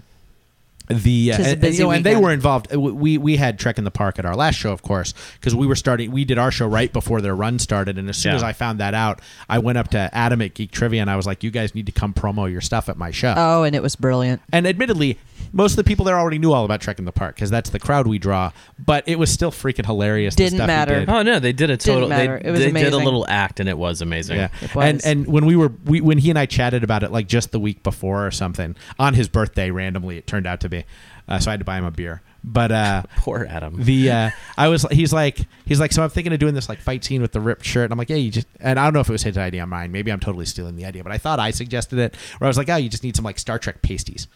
the uh, and, and, you know, and they were involved. uh, We we had Trek in the Park at our last show, of course, because we were starting. We did our show right before their run started, and as soon
Yeah.
as I found that out, I went up to Adam at Geek Trivia, and I was like, "You guys need to come promo your stuff at my show."
Oh, and it was brilliant.
And admittedly, most of the people there already knew all about Trek in the Park because that's the crowd we draw. But it was still freaking hilarious. the
Didn't
stuff he
matter.
did.
oh no, they did a total. They,
matter. It was
they did a
amazing.
little act, and it was amazing.
Yeah,
It was.
and and when we were we, when he and I chatted about it like just the week before or something on his birthday randomly it turned out to be, uh, so I had to buy him a beer. But uh, <laughs>
Poor Adam.
the uh, I was he's like he's like so I'm thinking of doing this like fight scene with the ripped shirt and I'm like yeah you just and I don't know if it was his idea or mine maybe I'm totally stealing the idea but I thought I suggested it where I was like oh you just need some like Star Trek pasties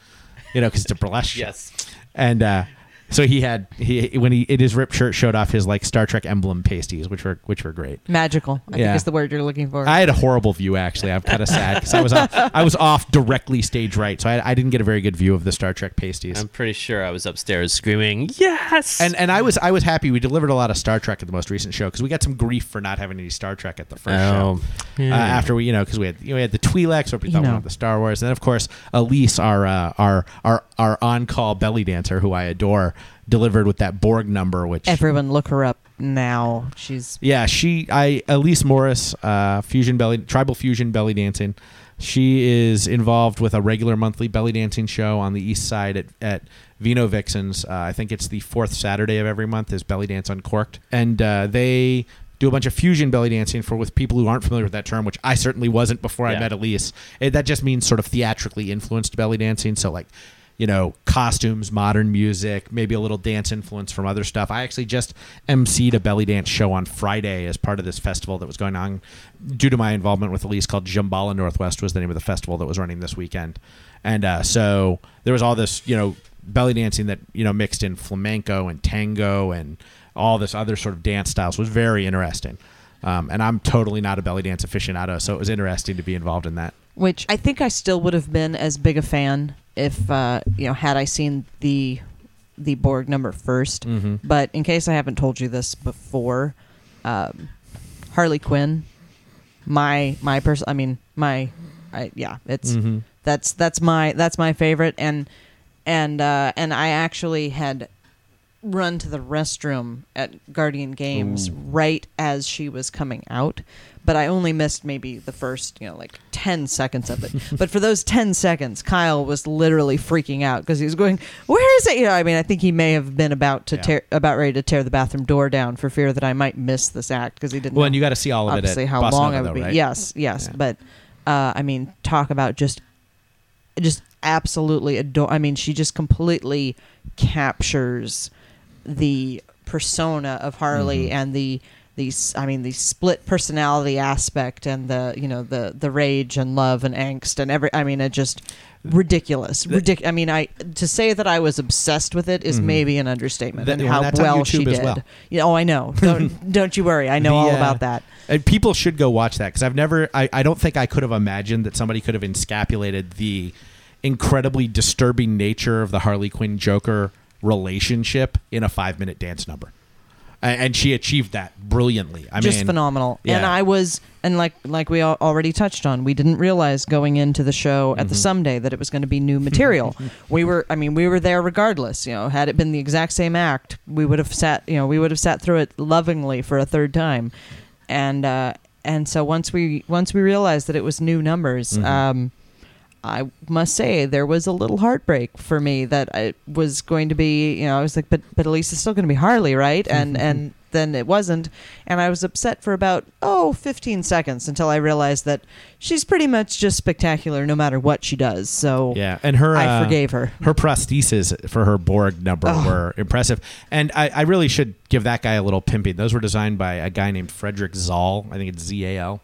you know because it's a burlesque.
Yes.
and uh, so he had he when he in his ripped shirt showed off his like Star Trek emblem pasties which were which were great
Magical. I
Yeah.
think is the word you're looking for.
I had a horrible view actually. I'm kind of sad because I was off, I was off directly stage right, so I, I didn't get a very good view of the Star Trek pasties.
I'm pretty sure I was upstairs screaming yes.
and and I was I was happy. We delivered a lot of Star Trek at the most recent show because we got some grief for not having any Star Trek at the first
Oh,
show.
yeah.
Uh, after we you know because we had you know, we had the Twi'leks, or we
You
thought we
know.
wanted the Star Wars, and then of course Elise, our uh, our our our on call belly dancer, who I adore, delivered with that Borg number, which
Everyone look her up now. She's
Yeah, she I Elise Morris, uh, fusion belly tribal fusion belly dancing. She is involved with a regular monthly belly dancing show on the east side at, at Vino Vixens. Uh, I think it's the fourth Saturday of every month is Belly Dance Uncorked, and uh, they do a bunch of fusion belly dancing for with people who aren't familiar with that term, which I certainly wasn't before I met Elise. It, that just means sort of theatrically influenced belly dancing. So like, you know, costumes, modern music, maybe a little dance influence from other stuff. I actually just emceed a belly dance show on Friday as part of this festival that was going on due to my involvement with Elise called Jambala Northwest was the name of the festival that was running this weekend. And uh, so there was all this, you know, belly dancing that, you know, mixed in flamenco and tango and all this other sort of dance styles was very interesting. Um, and I'm totally not a belly dance aficionado, so it was interesting to be involved in that.
Which I think I still would have been as big a fan if uh, you know had I seen the the Borg number 1st
Mhm.
But in case I haven't told you this before, um, Harley Quinn, my my person, I mean my, I, yeah, it's
Mhm.
that's that's my that's my favorite, and and uh, and I actually had run to the restroom at Guardian Games right as she was coming out, but I only missed maybe the first, you know, like 10 seconds of it. <laughs> but for those 10 seconds, Kyle was literally freaking out because he was going, "Where is it?" You know, I mean, I think he may have been about to
Yeah.
tear about ready to tear the bathroom door down for fear that I might miss this act because he didn't
Well,
know
and you got to see all of it
obviously how
Bossa
long
Nova,
I would
though,
be.
right?
Yes, yes,
Yeah.
but uh, I mean, talk about just just absolutely adore. I mean, she just completely captures the persona of Harley
Mm-hmm.
and the these I mean the split personality aspect and the you know the the rage and love and angst and every I mean it just ridiculous ridic- I mean I to say that I was obsessed with it is maybe an understatement
Mm-hmm. That-
and how well she did.
well.
Yeah, oh I know <laughs> don't don't you worry I know
The,
all
uh,
about that
And people should go watch that because I've never, I, I don't think I could have imagined that somebody could have encapsulated the incredibly disturbing nature of the Harley Quinn Joker relationship in a five minute dance number. And she achieved that brilliantly. I
just
mean,
phenomenal. And. I was, and like like we already touched on, we didn't realize going into the show at
Mm-hmm.
the someday that it was going to be new material. <laughs> we were, I mean, we were there regardless. You know, had it been the exact same act, we would have sat, you know, we would have sat through it lovingly for a third time. And uh, and so once we once we realized that it was new numbers.
Mm-hmm.
Um, I must say there was a little heartbreak for me that it was going to be, you know, I was like, but but at least it's still going to be Harley, right? And and then it wasn't, and I was upset for about oh 15 seconds until I realized that she's pretty much just spectacular no matter what she does. So
Yeah, and her
I
uh,
forgave her.
Her prostheses for her Borg number
Oh.
were impressive, and I, I really should give that guy a little pimping. Those were designed by a guy named Frederick Zoll. I think it's Z A L.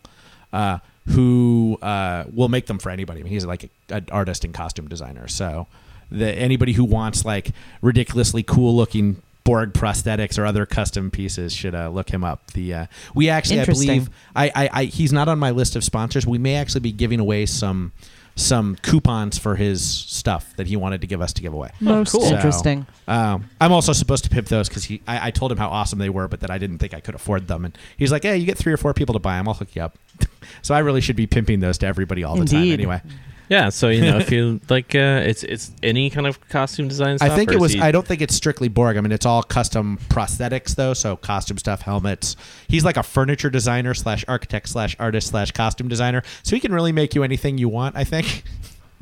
Uh, who uh, will make them for anybody. I mean, he's like an artist and costume designer. So, the anybody who wants like ridiculously cool looking Borg prosthetics or other custom pieces should uh, look him up. The uh, we actually, I believe, I, I, I he's not on my list of sponsors. We may actually be giving away some some coupons for his stuff that he wanted to give us to give away.
Most
So,
interesting.
um, I'm also supposed to pimp those because he. I, I told him how awesome they were, but that I didn't think I could afford them. And he's like, "Hey, you get three or four people to buy them. I'll hook you up." <laughs> so I really should be pimping those to everybody all the time. Anyway,
Yeah, so you know, if you <laughs> like, uh, it's it's any kind of costume design.
I think it was.
he-
I don't think it's strictly Borg. I mean, it's all custom prosthetics though. So costume stuff, helmets. He's like a furniture designer slash architect slash artist slash costume designer. So he can really make you anything you want. I think. <laughs>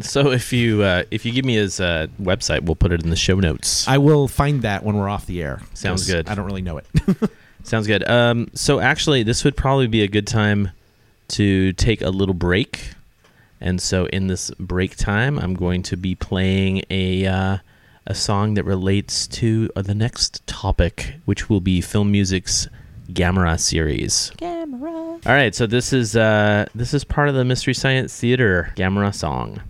So if you uh, if you give me his uh, website, we'll put it in the show notes.
I will find that when we're off the air.
Sounds good.
I don't really know it. <laughs>
Sounds good. Um, so actually, this would probably be a good time to take a little break. And so in this break time, I'm going to be playing a uh, a song that relates to uh, the next topic, which will be Filmusik's Gamera series.
Camera.
All right, so this is uh, this is part of the Mystery Science Theater Gamera song.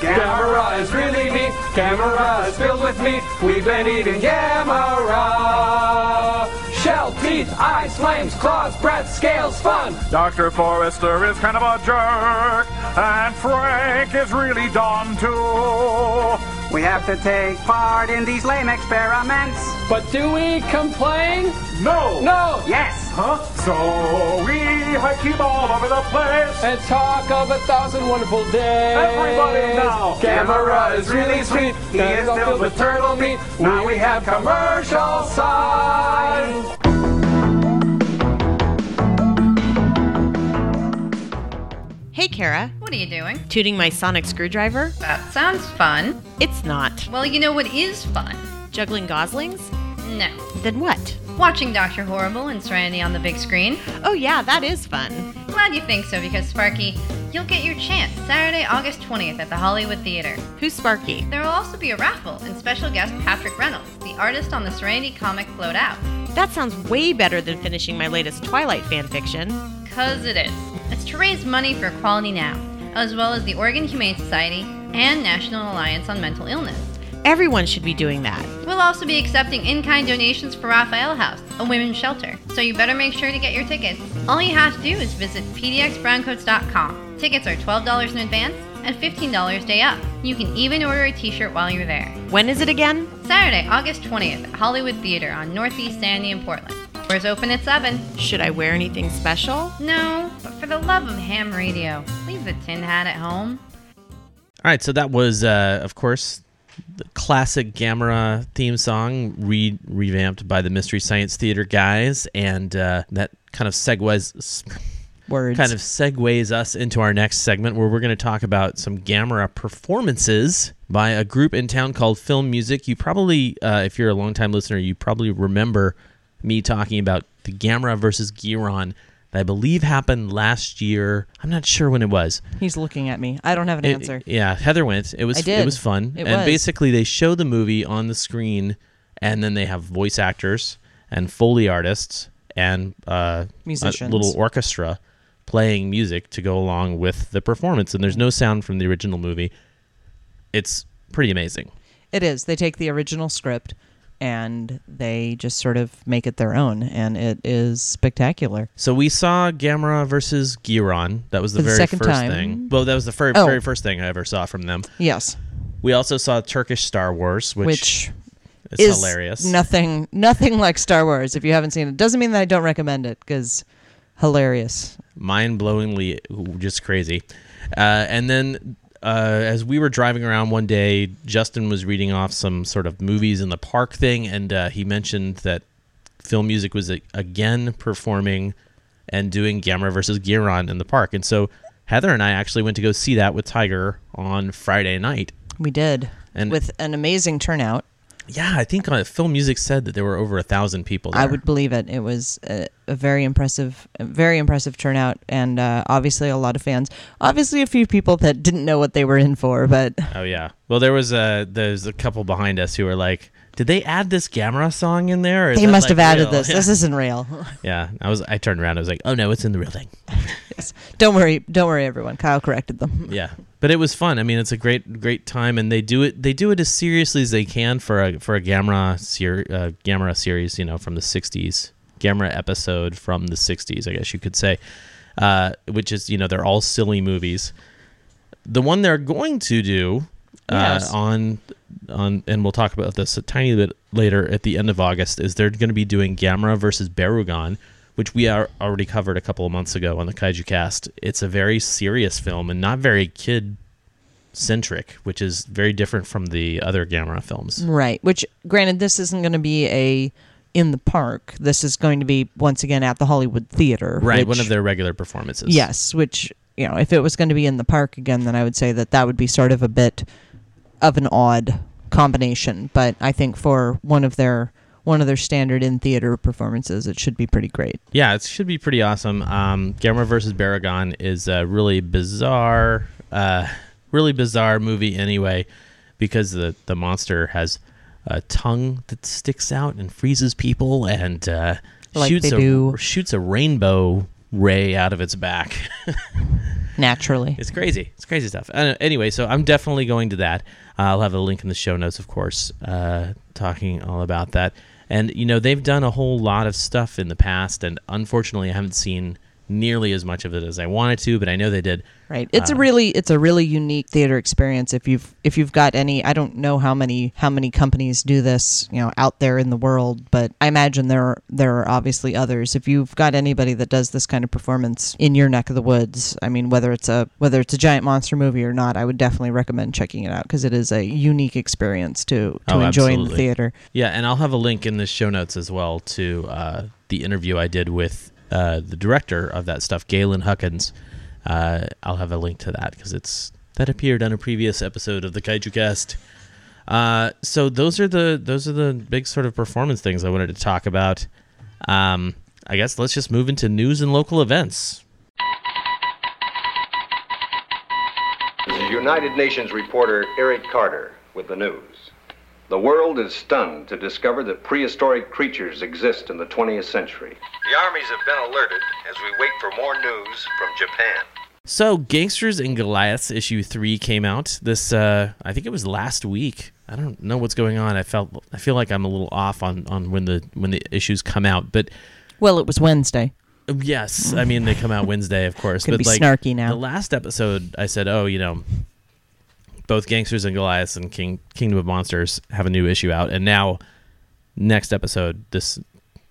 Gamera is really neat. Gamera is filled with meat. We've been eating Gamera. Shell, teeth, flames, claws, breath, scales, fun.
Dr. Forrester is kind of a jerk, and Frank is really dumb too.
We have to take part in these lame experiments.
But do we complain?
No!
No.
Yes.
Huh? So we keep all over the place.
And talk of a thousand wonderful days.
Everybody now.
Gamera is really sweet. He is filled with turtle meat. Now we have commercial signs.
Hey, Kara.
What are you doing?
Tooting my sonic screwdriver?
That sounds fun.
It's not.
Well, you know what is fun?
Juggling goslings?
No.
Then what?
Watching Dr. Horrible and Serenity on the big screen.
Oh, yeah, that is fun.
Glad you think so because, Sparky, you'll get your chance Saturday, August 20th at the Hollywood Theater.
Who's Sparky?
There will also be a raffle and special guest Patric Reynolds, the artist on the Serenity comic Float Out.
That sounds way better than finishing my latest Twilight fanfiction.
Cause it is. It's to raise money for Equality Now, as well as the Oregon Humane Society and National Alliance on Mental Illness.
Everyone should be doing that.
We'll also be accepting in kind donations for Raphael House, a women's shelter, so you better make sure to get your tickets. All you have to do is visit pdxbrowncoats.com. Tickets are $12 in advance and $15 day up. You can even order a t shirt while you're there.
When is it again?
Saturday, August 20th at Hollywood Theater on Northeast Sandy in Portland. Doors open at 7.
Should I wear anything special?
No, but for the love of ham radio, leave the tin hat at home.
All right, so that was, uh, of course, the classic Gamera theme song, re- revamped by the Mystery Science Theater guys, and uh, that kind of segues <laughs>
Words.
kind of segues us into our next segment where we're going to talk about some Gamera performances by a group in town called Filmusik. You probably, uh, if you're a longtime listener, you probably remember me talking about the Gamera versus Guiron that I believe happened last year. I'm not sure when it was.
He's looking at me. I don't have an
It-
answer.
yeah, Heather went. It was
I did.
it was fun.
It
and
was.
basically they show the movie on the screen and then they have voice actors and foley artists and uh,
Musicians.
a little orchestra playing music to go along with the performance and there's no sound from the original movie. It's pretty amazing.
It is. They take the original script and they just sort of make it their own, and it is spectacular.
So we saw Gamera versus Guiron. That was the
the
very
second
first
time.
thing. Well, that was the fir-
Oh.
very first thing I ever saw from them.
Yes.
We also saw Turkish Star Wars, which,
Which
is,
is
hilarious.
Nothing, nothing like Star Wars. If you haven't seen it, doesn't mean that I don't recommend it because hilarious.
mind-blowingly just crazy. Uh, and then uh, as we were driving around one day, Justin was reading off some sort of movies in the park thing, and uh, he mentioned that Filmusik was again performing and doing Gamera versus Guiron in the park. And so Heather and I actually went to go see that with Tiger on Friday night.
We did,
And-
with an amazing turnout.
Yeah, I think uh, Filmusik said that there were over a thousand people there.
I would believe it. It was a, a very impressive, a very impressive turnout, and uh, obviously a lot of fans. Obviously, a few people that didn't know what they were in for, but
Oh yeah. Well, there was a there's a couple behind us who were like, "Did they add this Gamera song in there?" Or
they must
like,
have added
real?"
this.
Yeah. <laughs>
This isn't real. <laughs>
Yeah, I was. I turned around. I was like, "Oh no, it's in the real thing." <laughs>
don't worry, don't worry, everyone. Kyle corrected them.
Yeah, but it was fun. I mean, it's a great, great time, and they do it. They do it as seriously as they can for a for a Gamera ser- uh, Gamera series. You know, from the '60s, Gamera episode from the '60s, I guess you could say. Uh, which is, you know, they're all silly movies. The one they're going to do uh,
Yes.
on on, and we'll talk about this a tiny bit later at the end of August. Is they're going to be doing Gamera versus Barugon, which we are already covered a couple of months ago on the Kaiju Cast. It's a very serious film and not very kid centric, which is very different from the other Gamera films.
Right. Which, granted, this isn't going to be a in the park. This is going to be once again at the Hollywood Theater.
Right,
which-
one of their regular performances.
Yes, which you know, if it was going to be in the park again, then I would say that that would be sort of a bit of an odd combination. But I think for one of their one of their standard in theater performances, it should be pretty great.
Yeah, it should be pretty awesome. Um, Gamera versus Barugon is a really bizarre, uh, really bizarre movie anyway, because the the monster has a tongue that sticks out and freezes people and uh,
Like
shoots a
do.
shoots a rainbow ray out of its back. <laughs>
Naturally,
It's crazy. It's crazy stuff. Uh, anyway, so I'm definitely going to that. I'll have a link in the show notes, of course, uh, talking all about that. And you know, they've done a whole lot of stuff in the past, and unfortunately, I haven't seen nearly as much of it as I wanted to. But I know they did.
right? It's a
Uh,
really it's a really unique theater experience. If you've if you've got any, I don't know how many how many companies do this, you know, out there in the world, but I imagine there are, there are obviously others. If you've got anybody that does this kind of performance in your neck of the woods, I mean, whether it's a whether it's a giant monster movie or not, I would definitely recommend checking it out because it is a unique experience to to
Oh,
enjoy in the theater.
Yeah, and I'll have a link in the show notes as well to uh, the interview I did with uh, the director of that stuff, Galen Huckins. Uh, I'll have a link to that because it's that appeared on a previous episode of the Kaiju Cast. Uh, so those are the those are the big sort of performance things I wanted to talk about. Um, I guess let's just move into news and local events.
United Nations reporter Eric Carter with the news. The world is stunned to discover that prehistoric creatures exist in the 20th century. The armies have been alerted as we wait for more news from Japan.
So, Gangsters and Goliaths issue three came out this. Uh, I think it was last week. I don't know what's going on. I felt I feel like I'm a little off on, on when the when the issues come out, but
Well, it was Wednesday.
yes, I mean they come out Wednesday, of course.
Gonna
but
be
like
snarky now.
the last episode, I said, oh, you know, both Gangsters and Goliaths and King Kingdom of Monsters have a new issue out, and now next episode, this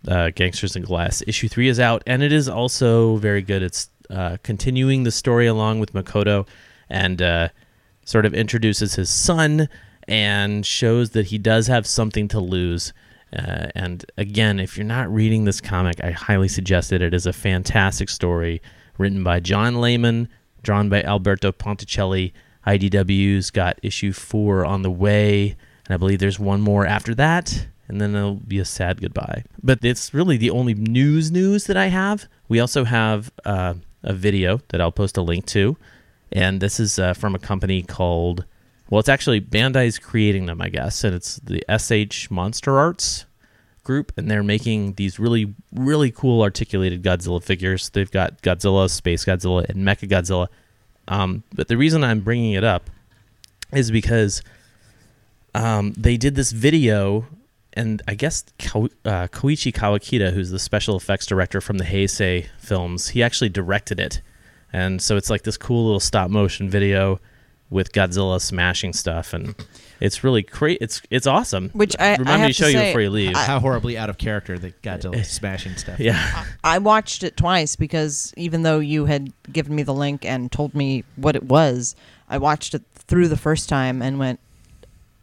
uh, Gangsters and Goliaths issue three is out, and it is also very good. It's uh, continuing the story along with Makoto, and uh, sort of introduces his son and shows that he does have something to lose. Uh, and again, if you're not reading this comic, I highly suggest it. It is a fantastic story written by John Layman, drawn by Alberto Ponticelli. IDW's got issue four on the way, and I believe there's one more after that, and then it'll be a sad goodbye. But it's really the only news news that I have. We also have uh, a video that I'll post a link to, and this is uh, from a company called well, it's actually Bandai's creating them, I guess, and it's the SH Monster Arts group, and they're making these really, really cool articulated Godzilla figures. They've got Godzilla, Space Godzilla, and Mecha Godzilla. Um, but the reason I'm bringing it up is because um, they did this video, and I guess Ko- uh, Koichi Kawakita, who's the special effects director from the Heisei films, he actually directed it. And so it's like this cool little stop motion video with Godzilla smashing stuff, and it's really great. It's it's awesome.
Which I- I
remind me to show
to
you
say,
before you leave.
How horribly out of character the Godzilla <laughs> smashing stuff.
Yeah.
I watched it twice because even though you had given me the link and told me what it was, I watched it through the first time and went,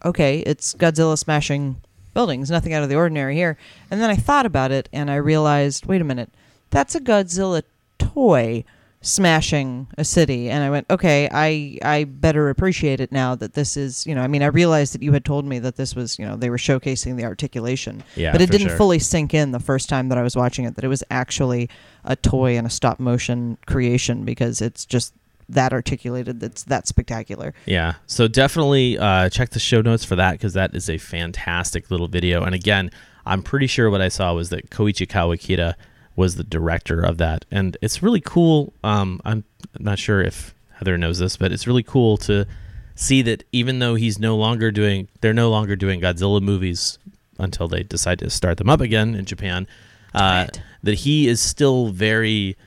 okay, it's Godzilla smashing buildings, nothing out of the ordinary here. And then I thought about it and I realized, wait a minute, that's a Godzilla toy smashing a city and I went okay I I better appreciate it now that this is you know I mean I realized that you had told me that this was you know they were showcasing the articulation
Yeah,
but it didn't
sure.
fully sink in the first time that I was watching it that it was actually a toy and a stop motion creation because it's just that articulated that's that spectacular
Yeah. So definitely uh, check the show notes for that because that is a fantastic little video. And again, I'm pretty sure what I saw was that Koichi Kawakita was the director of that, and it's really cool. Um, I'm not sure if Heather knows this, but it's really cool to see that even though he's no longer doing, they're no longer doing Godzilla movies until they decide to start them up again in Japan. Uh, That he is still very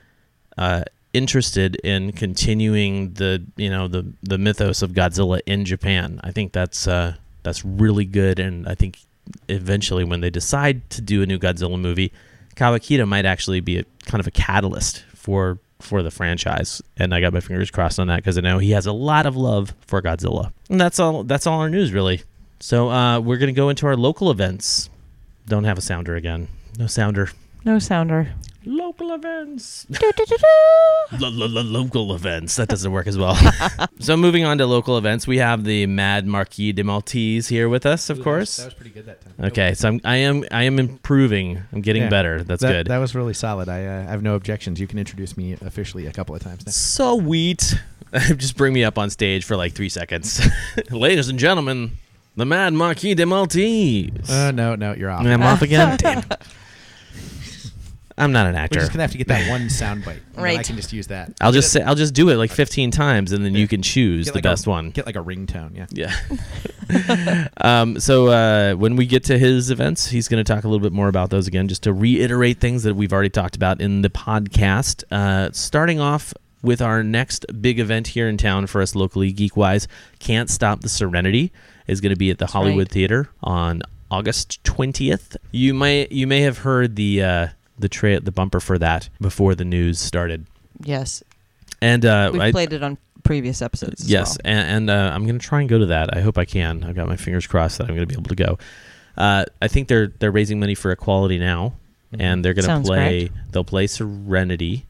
uh, interested in continuing the you know the the mythos of Godzilla in Japan. I think that's uh, that's really good, and I think eventually when they decide to do a new Godzilla movie, Kawakita might actually be a kind of a catalyst for for the franchise. And I got my fingers crossed on that because I know he has a lot of love for Godzilla. And that's all. That's all our news really. So uh, we're gonna go into our local events. Don't have a sounder again. No sounder.
no sounder
Local events. Lo- lo- lo- local events. That doesn't work as well. <laughs> so moving on to local events, we have the Mad Marquis de Maltese here with us, of course.
that was pretty good that time.
Okay, so I'm, I am I am improving. I'm getting
Yeah.
better. That's
That-
good.
That was really solid. I, uh, I have no objections. You can introduce me officially a couple of times now.
Sweet. <laughs> Just bring me up on stage for like three seconds, <laughs> ladies and gentlemen. The Mad Marquis de Maltese.
Uh, no, no, you're off.
I'm off again. Damn. It. I'm not an actor.
We're just gonna have to get that one <laughs> sound bite. and then I can just use that.
I'll
Get
just
it-
say I'll just do it like 15 times, and then you can choose
get
the
like a-
best one.
Get like a ringtone. Yeah.
Yeah. <laughs> <laughs> um, so uh, when we get to his events, he's going to talk a little bit more about those again, just to reiterate things that we've already talked about in the podcast. Uh, starting off with our next big event here in town for us locally, geek wise, Can't Stop the Serenity is going to be at the Hollywood
right.
Theater on August 20th. You may you may have heard the uh, the tra- the bumper for that before the news started.
yes
And uh,
we've
I-
played it on previous episodes as
Yes,
well.
and, and uh, I'm going to try and go to that. I hope I can. I've got my fingers crossed that I'm going to be able to go. Uh, I think they're they're raising money for Equality now, and they're going to
Sounds
play.
correct.
They'll play Serenity,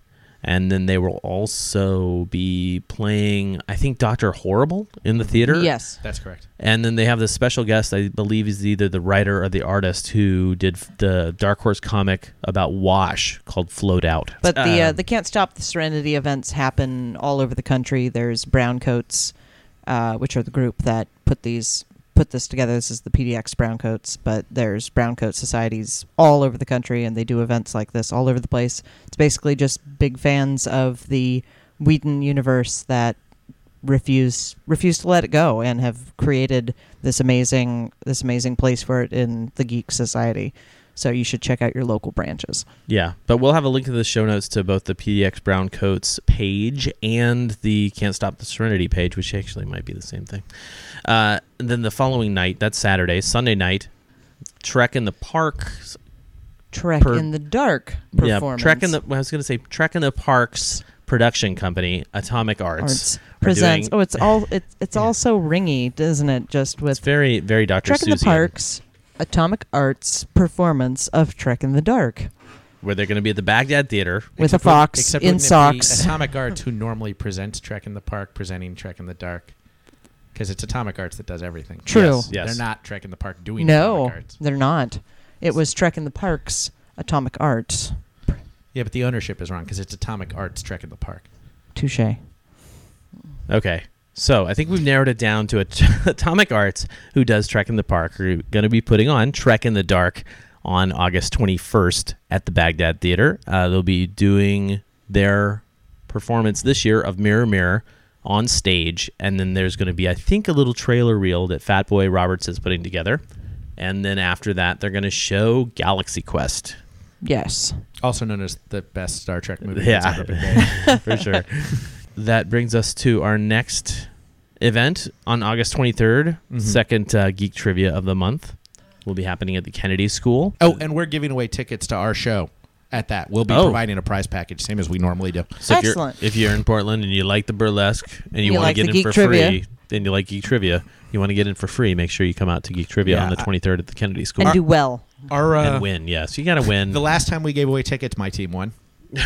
And then they will also be playing, I think, Doctor Horrible in the theater.
Yes.
That's correct.
And then they have this special guest, I believe is either the writer or the artist who did the Dark Horse comic about Wash called Float Out.
But the uh,
Um,
the Can't Stop the Serenity events happen all over the country. There's Browncoats, uh, which are the group that put these put this together. This is the PDX Browncoats, but there's Browncoat societies all over the country, and they do events like this all over the place. It's basically just big fans of the Whedon universe that refuse refuse to let it go and have created this amazing this amazing place for it in the geek society. So you should check out your local branches.
Yeah, but we'll have a link to the show notes to both the PDX Brown Coats page and the Can't Stop the Serenity page, which actually might be the same thing. Uh, and then the following night, that's Saturday, Sunday night, Trek in the Park.
Trek
per-
in the Dark performance. Yeah.
Trek in the. I was going to say Trek in the Parks production company, Atomic Arts,
Arts presents.
doing-
oh, it's all <laughs> it's it's all so ringy, doesn't it? Just with
very very Dr.
Trek in the Parks, Atomic Arts performance of Trek in the Dark.
where they're going to be at the Baghdad Theater
With a
Except wouldn't-
fox
except
in
wouldn't it be
socks. <laughs>
Atomic Arts, who normally presents Trek in the Park, presenting Trek in the Dark, because it's Atomic Arts that does everything.
True.
Yes, yes.
They're not Trek in the Park doing
No,
Atomic Arts.
they're not. It was Trek in the Parks, Atomic Arts.
Yeah, but the ownership is wrong because it's Atomic Arts Trek in the Park.
Touche.
Okay. So I think we've narrowed it down to At- <laughs> Atomic Arts, who does Trek in the Park, are going to be putting on Trek in the Dark on August 21st at the Baghdad Theater. Uh, they'll be doing their performance this year of Mirror Mirror on stage, and then there's going to be, I think, a little trailer reel that Fat Boy Roberts is putting together. And then after that, they're going to show Galaxy Quest.
Yes.
Also known as the best Star Trek movie that's
Yeah,
ever been made. <laughs>
for sure. <laughs> That brings us to our next event on August 23rd,
Mhm.
second uh, Geek Trivia of the month. Will be happening at the Kennedy School.
Oh, and we're giving away tickets to our show at that. We'll be
Oh.
providing a prize package, same as we normally do.
So if you're,
Excellent.
if you're in Portland and you like the burlesque and you,
You
want
like
to get in
Geek
for
Trivia.
free, then you like Geek Trivia, you want to get in for free, make sure you come out to Geek Trivia
Yeah,
on the 23rd at the Kennedy School.
And do well.
Our uh,
and win, yes. You got to win.
The last time we gave away tickets, my team won. <laughs>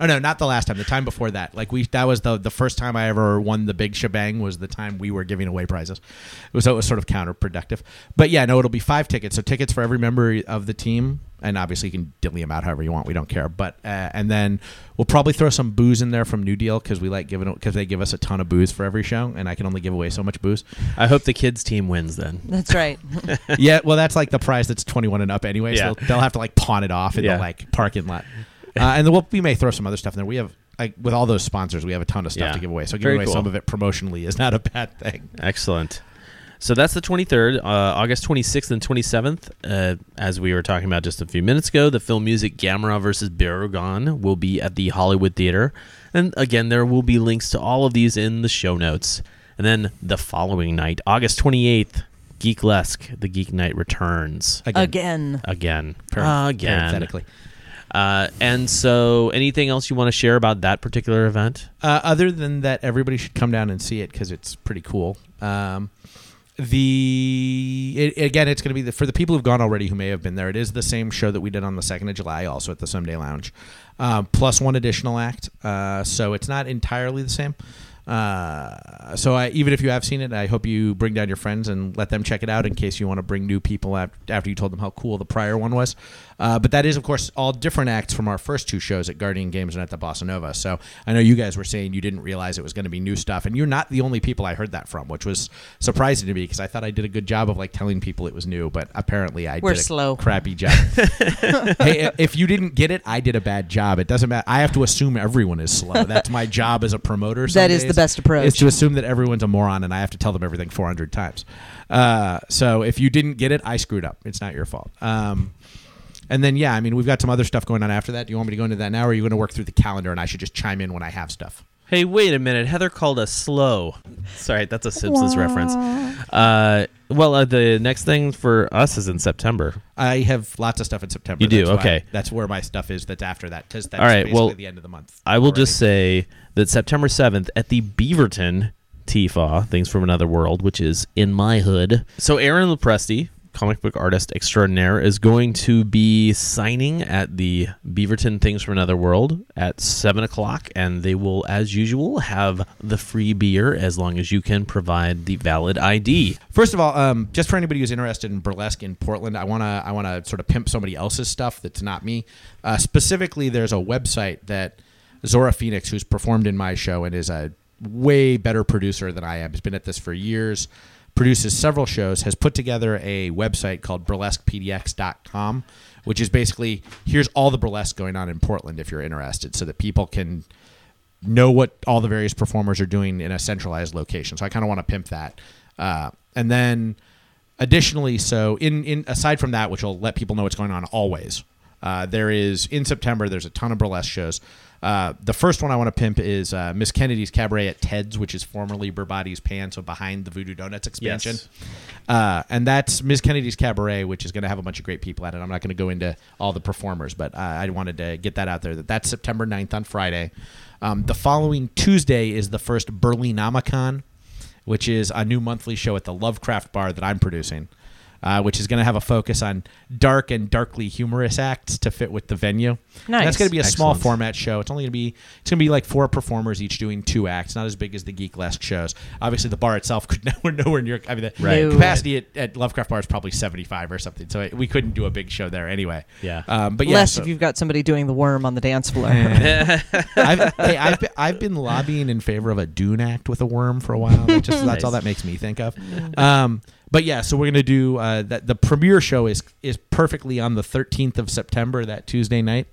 oh no, not the last time. The time before that, like we, that was the the first time I ever won the big shebang. Was the time we were giving away prizes. It was so it was sort of counterproductive. But yeah, no, it'll be five tickets. So tickets for every member of the team, and obviously you can dilly them out however you want. We don't care. But uh, and then we'll probably throw some booze in there from New Deal because we like giving because they give us a ton of booze for every show, and I can only give away so much booze.
I hope the kids team wins then.
That's right. <laughs>
yeah, well, that's like the prize that's 21 and up anyway.
Yeah.
So they'll, they'll have to like pawn it off in
Yeah.
the like parking lot. <laughs> Uh, and then we'll, we may throw some other stuff in there. We have like with all those sponsors, we have a ton of stuff
Yeah.
to give away. So
Very
giving away
cool.
some of it promotionally is not a bad thing.
Excellent. So that's the 23rd, uh, August 26th and 27th. Uh, as we were talking about just a few minutes ago, the Filmusik Gamera versus Barugon will be at the Hollywood Theater. And again, there will be links to all of these in the show notes. And then the following night, August 28th, Geeklesque, the Geek Night returns.
Again.
Again.
Par-
Again.
parenthetically.
Uh, and so, anything else you want to share about that particular event?
Uh, other than that, everybody should come down and see it because it's pretty cool. Um, the it, again, it's going to be the, for the people who've gone already who may have been there. It is the same show that we did on the second of July, also at the Someday Lounge, um, plus one additional act. Uh, so it's not entirely the same. Uh, so I, even if you have seen it, I hope you bring down your friends and let them check it out in case you want to bring new people af- after you told them how cool the prior one was. Uh, but that is, of course, all different acts from our first two shows at Guardian Games and at the Bossa Nova. So I know you guys were saying you didn't realize it was going to be new stuff, and you're not the only people I heard that from, which was surprising to me because I thought I did a good job of like telling people it was new, but apparently I
We're
did a
slow.
crappy <laughs> job. hey, if you didn't get it, I did a bad job. It doesn't matter. I have to assume everyone is slow. That's my job as a promoter. <laughs>
That is the best approach.
Is to assume that everyone's a moron and I have to tell them everything 400 times. Uh, so if you didn't get it, I screwed up. It's not your fault. Um, and then yeah, I mean we've got some other stuff going on after that. Do you want me to go into that now, or are you going to work through the calendar and I should just chime in when I have stuff?
Hey, wait a minute. Heather called us slow. Sorry, that's a Simpsons reference. Uh, well, uh, the next thing for us is in September.
I have lots of stuff in September.
You do?
That's why-
Okay.
that's where my stuff is. That's after that because that's
All right.
basically
Well,
the end of the month.
I will just say that September 7th at the Beaverton TFA, Things from Another World, which is in my hood. So Aaron Lopresti, comic book artist extraordinaire, is going to be signing at the Beaverton Things from Another World at 7 o'clock. And they will, as usual, have the free beer as long as you can provide the valid ID.
First of all, um, just for anybody who's interested in burlesque in Portland, I wanna I wanna sort of pimp somebody else's stuff that's not me. Uh, specifically, there's a website that Zora Phoenix, who's performed in my show and is a way better producer than I am, has been at this for years, produces several shows, has put together a website called burlesquepdx.com, which is basically here's all the burlesque going on in Portland if you're interested, so that people can know what all the various performers are doing in a centralized location. So I kind of want to pimp that. Uh, and then additionally, so in, in aside from that, which will let people know what's going on always, uh, there is in September. There's a ton of burlesque shows. Uh, the first one I want to pimp is uh, Miss Kennedy's Cabaret at Ted's, which is formerly Berbati's Pan, so behind the Voodoo Donuts expansion.
Yes.
Uh, and that's Miss Kennedy's Cabaret, which is going to have a bunch of great people at it. I'm not going to go into all the performers, but uh, I wanted to get that out there. That that's September 9th on Friday. Um, the following Tuesday is the first Burlenomicon, which is a new monthly show at the Lovecraft Bar that I'm producing. Uh, which is going to have a focus on dark and darkly humorous acts to fit with the venue. And
Nice.
that's going to be a small format show. It's only going to be it's going to be like four performers each doing two acts, not as big as the Geeklesque shows. Obviously, the bar itself <laughs> could nowhere nowhere near. I mean, the
Right.
Capacity at, at Lovecraft Bar is probably seventy five or something, so we couldn't do a big show there anyway.
Yeah.
um, but yeah,
Less
so-
if you've got somebody doing the worm on the dance floor. <laughs>
I've, hey, I've, been, I've been lobbying in favor of a Dune act with a worm for a while. That just that's all that makes me think of. Um, but yeah, so we're gonna do uh, that. The premiere show is is perfectly on the 13th of September, that Tuesday night.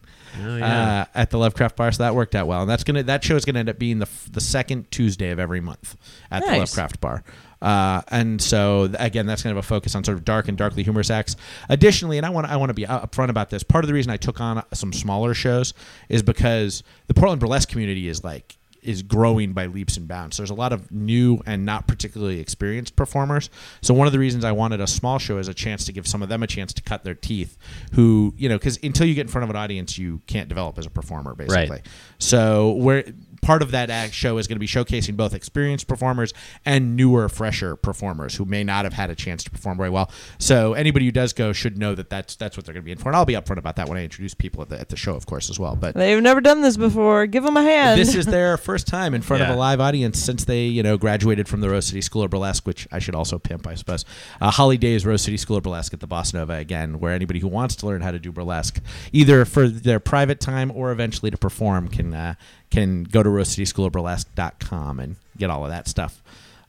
Oh, yeah.
Uh, at the Lovecraft Bar, so that worked out well, and that's gonna that show is gonna end up being the f- the second Tuesday of every month at the Lovecraft Bar. Uh, and so again, that's kind of a focus on sort of dark and darkly humorous acts. Additionally, and I want I want to be upfront about this. Part of the reason I took on some smaller shows is because the Portland burlesque community is like is growing by leaps and bounds. There's a lot of new and not particularly experienced performers. So one of the reasons I wanted a small show is a chance to give some of them a chance to cut their teeth. Who you know, because until you get in front of an audience, you can't develop as a performer, basically. Right. So where part of that act show is going to be showcasing both experienced performers and newer, fresher performers who may not have had a chance to perform very well. So anybody who does go should know that that's that's what they're going to be in for. And I'll be upfront about that when I introduce people at the at the show, of course, as well. But
They've never done this before. Give them a hand.
this is their first time in front of a live audience since they, you know, graduated from the Rose City School of Burlesque, which I should also pimp, I suppose. Uh, Holly Days Rose City School of Burlesque at the Bossa Nova again, where anybody who wants to learn how to do burlesque, either for their private time or eventually to perform, can uh, can go to rosecityschoolofburlesque.com and get all of that stuff.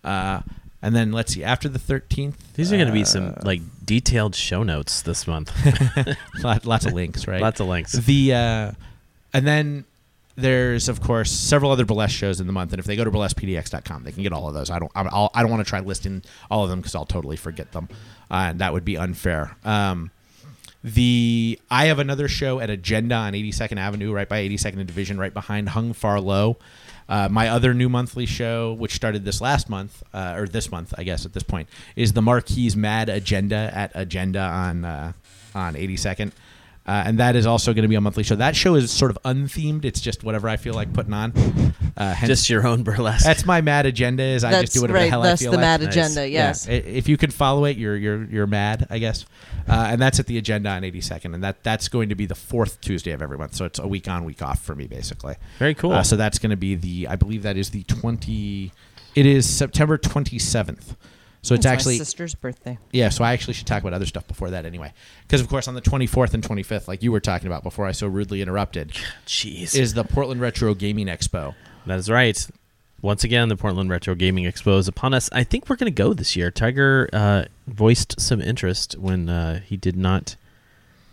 Uh, and then let's see, after the 13th,
These are going to be
uh,
some like detailed show notes this month. <laughs>
Lots of links, right?
Lots of links.
The uh, and then there's of course several other burlesque shows in the month, and if they go to burlesquepdx.com, they can get all of those. I don't I'll, I don't want to try listing all of them because I'll totally forget them, uh, and that would be unfair. Um, the I have another show at Agenda on 82nd Avenue, right by 82nd and Division, right behind Hung Far Low. Uh, my other new monthly show, which started this last month, uh, or this month, I guess at this point, is the Marquis Mad Agenda at Agenda on uh, on 82nd. Uh, and that is also going to be a monthly show. That show is sort of unthemed. It's just whatever I feel like putting on. Uh, hence-
Just your own burlesque.
That's my mad agenda. Is I just
That's
do whatever
right,
the hell
that's
I feel like.
That's the
like.
mad Nice. agenda, yes.
Yeah. If you can follow it, you're you're you're mad, I guess. Uh, and that's at the agenda on 82nd, and that that's going to be the fourth Tuesday of every month. So it's a week on, week off for me, basically.
Very cool.
Uh, so that's going to be the I believe that is the 20. It is September 27th. So it's
It's my
actually
sister's birthday.
Yeah, so I actually should talk about other stuff before that anyway. Because of course on the 24th and 25th, like you were talking about before I so rudely interrupted, <sighs>
Jeez.
is the Portland Retro Gaming Expo.
That is right. Once again, the Portland Retro Gaming Expo is upon us. I think we're going to go this year. Tiger uh, voiced some interest when uh, he did not.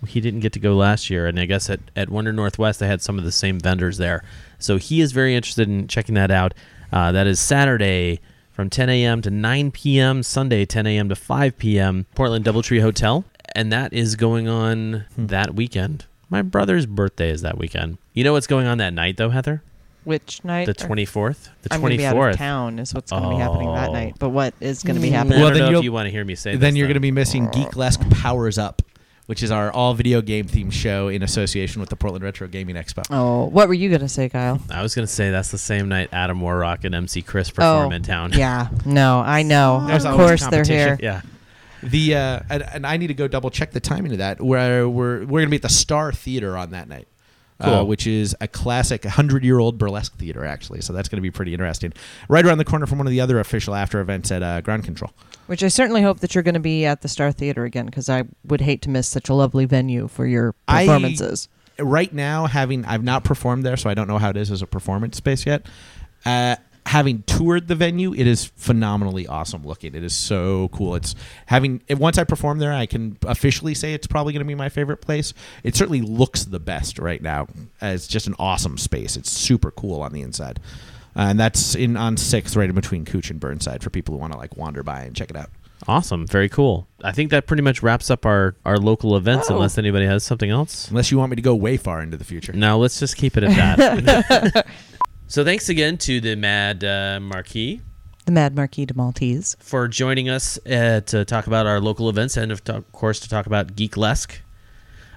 He didn't get to go last year, and I guess at, at Wonder Northwest they had some of the same vendors there. So he is very interested in checking that out. Uh, that is Saturday from 10 a.m. to 9 p.m. Sunday 10 a.m. to 5 p.m. Portland DoubleTree Hotel, and that is going on hmm. that weekend. My brother's birthday is that weekend. You know what's going on that night though, Heather?
Which night?
The 24th? The
I'm gonna be out of
24th.
town is what's going to be happening that
Oh.
night. But what is going to be hmm. happening?
I don't know if you want to hear me say
Then
this,
you're going to be missing Geeklesque Powers Up, which is our all video game themed show in association with the Portland Retro Gaming Expo.
Oh, what were you going to say, Kyle?
I was going to say that's the same night Adam Warrock and MC Chris perform
oh,
in town.
Yeah, no, I know. <laughs>
There's
of course they're here.
Yeah.
the uh, and, and I need to go double check the timing of that. Where we're we're gonna be at the Star Theater on that night. Uh, which is a classic 100 year old burlesque theater, actually. So that's going to be pretty interesting. Right around the corner from one of the other official after events at uh, Ground Control.
Which I certainly hope that you're going to be at the Star Theater again because I would hate to miss such a lovely venue for your
I-
performances.
right now, having I've not performed there, so I don't know how it is as a performance space yet. Uh, having toured the venue, it is phenomenally awesome looking. It is so cool. It's having once I perform there, I can officially say it's probably going to be my favorite place. It certainly looks the best right now. It's just an awesome space. It's super cool on the inside. Uh, and that's in on sixth, right in between Couch and Burnside, for people who want to like wander by and check it out.
Awesome, very cool. I think that pretty much wraps up our our local events.
Oh.
Unless anybody has something else.
Unless you want me to go way far into the future.
No, let's just keep it at that. <laughs> <laughs> so thanks again to the Mad uh, Marquis
The Mad Marquis de Maltese.
for joining us uh, to talk about our local events and, of, to- of course, to talk about Geeklesque.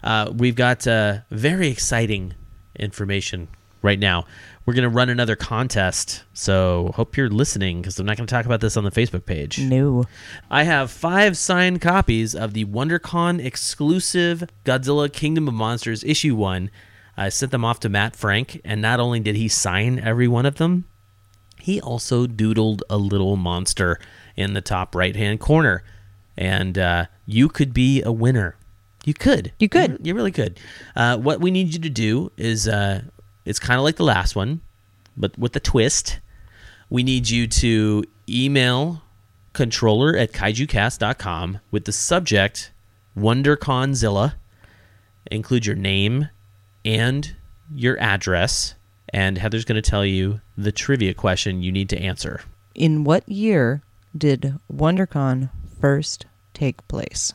Uh, we've got uh, very exciting information right now. We're going to run another contest, so hope you're listening because I'm not going to talk about this on the Facebook page.
No.
I have five signed copies of the WonderCon exclusive Godzilla Kingdom of Monsters issue one. I sent them off to Matt Frank, and not only did he sign every one of them, he also doodled a little monster in the top right hand corner. And uh, you could be a winner. You could.
You could.
You, really could. Uh, what we need you to do is uh, it's kind of like the last one, but with a twist. We need you to email controller at kaijucast.com with the subject WonderConzilla. Include your name and your address. And Heather's going to tell you the trivia question you need to answer.
In what year did WonderCon first take place?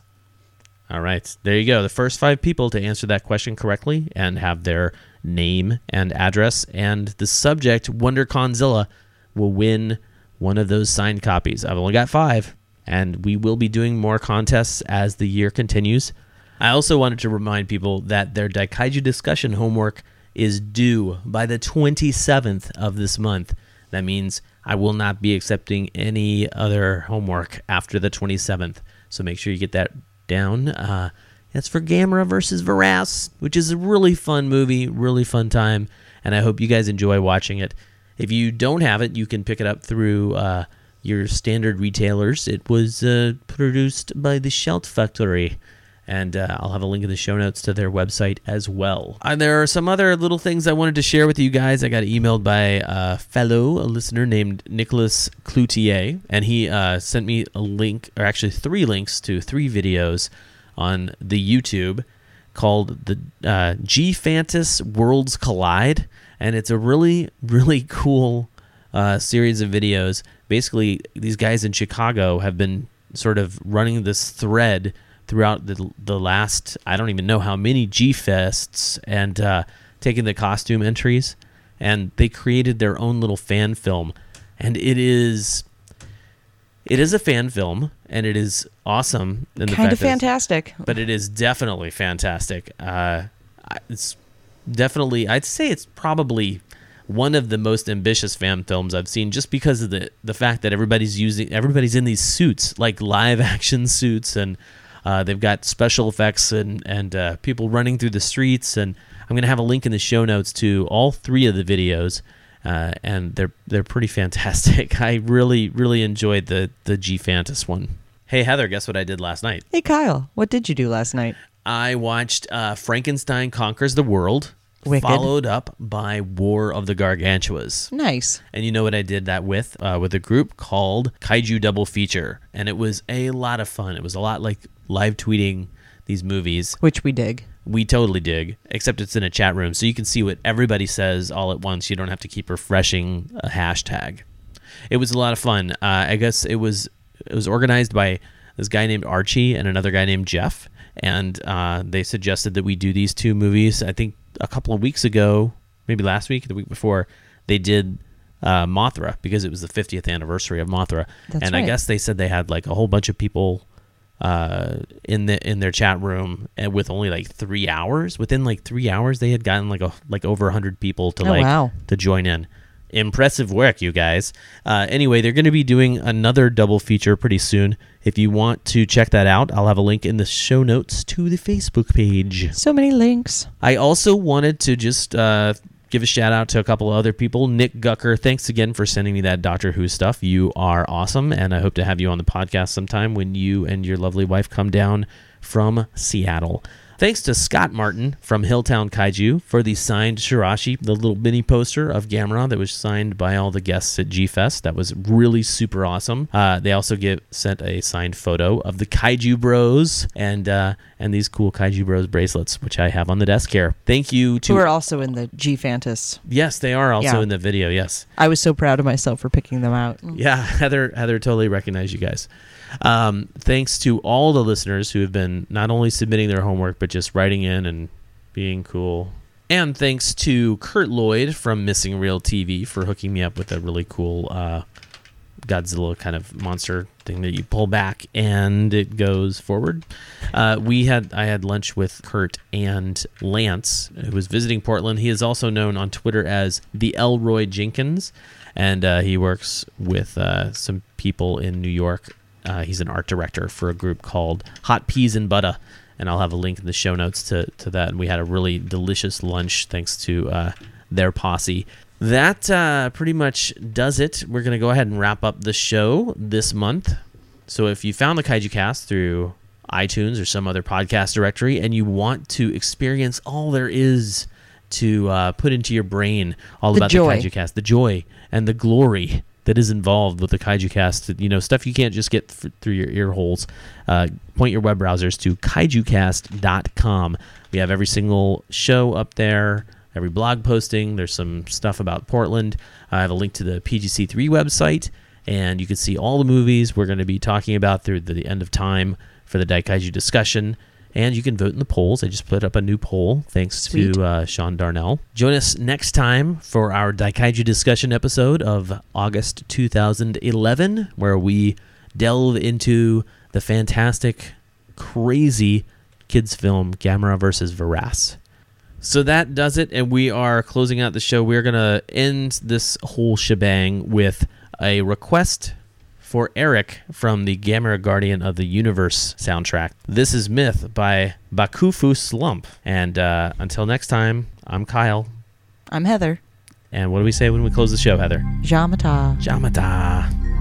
All right. There you go. The first five people to answer that question correctly and have their name and address and the subject WonderConzilla will win one of those signed copies. I've only got five, and we will be doing more contests as the year continues. I also wanted to remind people that their Daikaiju discussion homework is due by the 27th of this month. That means I will not be accepting any other homework after the 27th. So make sure you get that down. Uh, that's for Gamera versus Viras, which is a really fun movie, really fun time, and I hope you guys enjoy watching it. If you don't have it, you can pick it up through uh, your standard retailers. It was uh, produced by the Shout Factory, and uh, I'll have a link in the show notes to their website as well. Uh, there are some other little things I wanted to share with you guys. I got emailed by a fellow, a listener named Nicholas Cloutier, and he uh, sent me a link, or actually three links to three videos on the YouTube called the uh, G Fantas Worlds Collide, and it's a really really cool uh, series of videos. Basically, these guys in Chicago have been sort of running this thread throughout the the last I don't even know how many G Fests and uh, taking the costume entries, and they created their own little fan film, and it is. It is a fan film, and it is awesome.
Kind of fantastic.
but it is definitely fantastic. Uh, it's definitely, I'd say it's probably one of the most ambitious fan films I've seen, just because of the the fact that everybody's using, everybody's in these suits, like live action <laughs> suits, and uh, they've got special effects and and uh, people running through the streets. And I'm gonna have a link in the show notes to all three of the videos. Uh, and they're they're pretty fantastic. <laughs> I really really enjoyed the the G Fantas one. Hey Heather, guess what I did last night?
Hey, Kyle, what did you do last night?
I watched uh, Frankenstein Conquers the World,
Wicked.
followed up by War of the Gargantuas.
Nice.
And you know what I did that with? Uh, with a group called Kaiju Double Feature. And it was a lot of fun. It was a lot like live tweeting these movies.
Which we dig.
We totally dig, except it's in a chat room. So you can see what everybody says all at once. You don't have to keep refreshing a hashtag. It was a lot of fun. Uh, I guess it was it was organized by this guy named Archie and another guy named Jeff, and uh, they suggested that we do these two movies. I think a couple of weeks ago, maybe last week, the week before, they did uh, Mothra because it was the 50th anniversary of Mothra,
That's
and I guess they said they had like a whole bunch of people uh, in the in their chat room and with only like three hours. Within like three hours, they had gotten like a like over hundred people to
Oh,
like
wow.
to join in. Impressive work, you guys. Uh, anyway, they're going to be doing another double feature pretty soon. If you want to check that out, I'll have a link in the show notes to the Facebook page.
So many links.
I also wanted to just uh, give a shout out to a couple of other people. Nick Gucker, thanks again for sending me that Doctor Who stuff. You are awesome, and I hope to have you on the podcast sometime when you and your lovely wife come down from Seattle. Thanks to Scott Martin from Hilltown Kaiju for the signed chirashi, the little mini poster of Gamera that was signed by all the guests at G Fest. That was really super awesome. Uh, they also get sent a signed photo of the Kaiju Bros and uh, and these cool Kaiju Bros bracelets, which I have on the desk here. Thank you to
Who are also in the G Fantas.
yes, they are also
Yeah.
in the video. Yes.
I was so proud of myself for picking them out.
Yeah, <laughs> Heather Heather totally recognized you guys. Um, thanks to all the listeners who have been not only submitting their homework but just writing in and being cool. And thanks to Kurt Lloyd from Missing Real TV for hooking me up with a really cool uh, Godzilla kind of monster thing that you pull back and it goes forward. Uh, we had I had lunch with Kurt and Lance, who was visiting Portland. He is also known on Twitter as the Elroy Jenkins, and uh, he works with uh, some people in New York. Uh, he's an art director for a group called Hot Peas and Butter, and I'll have a link in the show notes to, to that. And we had a really delicious lunch thanks to uh, their posse. That uh, pretty much does it. We're going to go ahead and wrap up the show this month. So if you found the Kaiju Cast through iTunes or some other podcast directory and you want to experience all there is to uh, put into your brain all
The
about
joy.
the Kaiju Cast, the joy and the glory that is involved with the Kaiju Cast, you know, stuff you can't just get th- through your ear holes, uh, point your web browsers to kaijucast.com. We have every single show up there, every blog posting. There's some stuff about Portland. I have a link to the PGC3 website, and you can see all the movies we're going to be talking about through the end of time for the Daikaiju discussion. And you can vote in the polls. I just put up a new poll thanks
Sweet.
to uh, Sean Darnell. Join us next time for our Daikaiju discussion episode of August 2011, where we delve into the fantastic, crazy kids film Gamera versus Viras. So that does it, and we are closing out the show. We're going to end this whole shebang with a request for Eric from the Gamera Guardian of the Universe soundtrack. This is Myth by Bakufu Slump. And uh, until next time, I'm Kyle.
I'm Heather.
And what do we say when we close the show, Heather?
Jamata.
Jamata.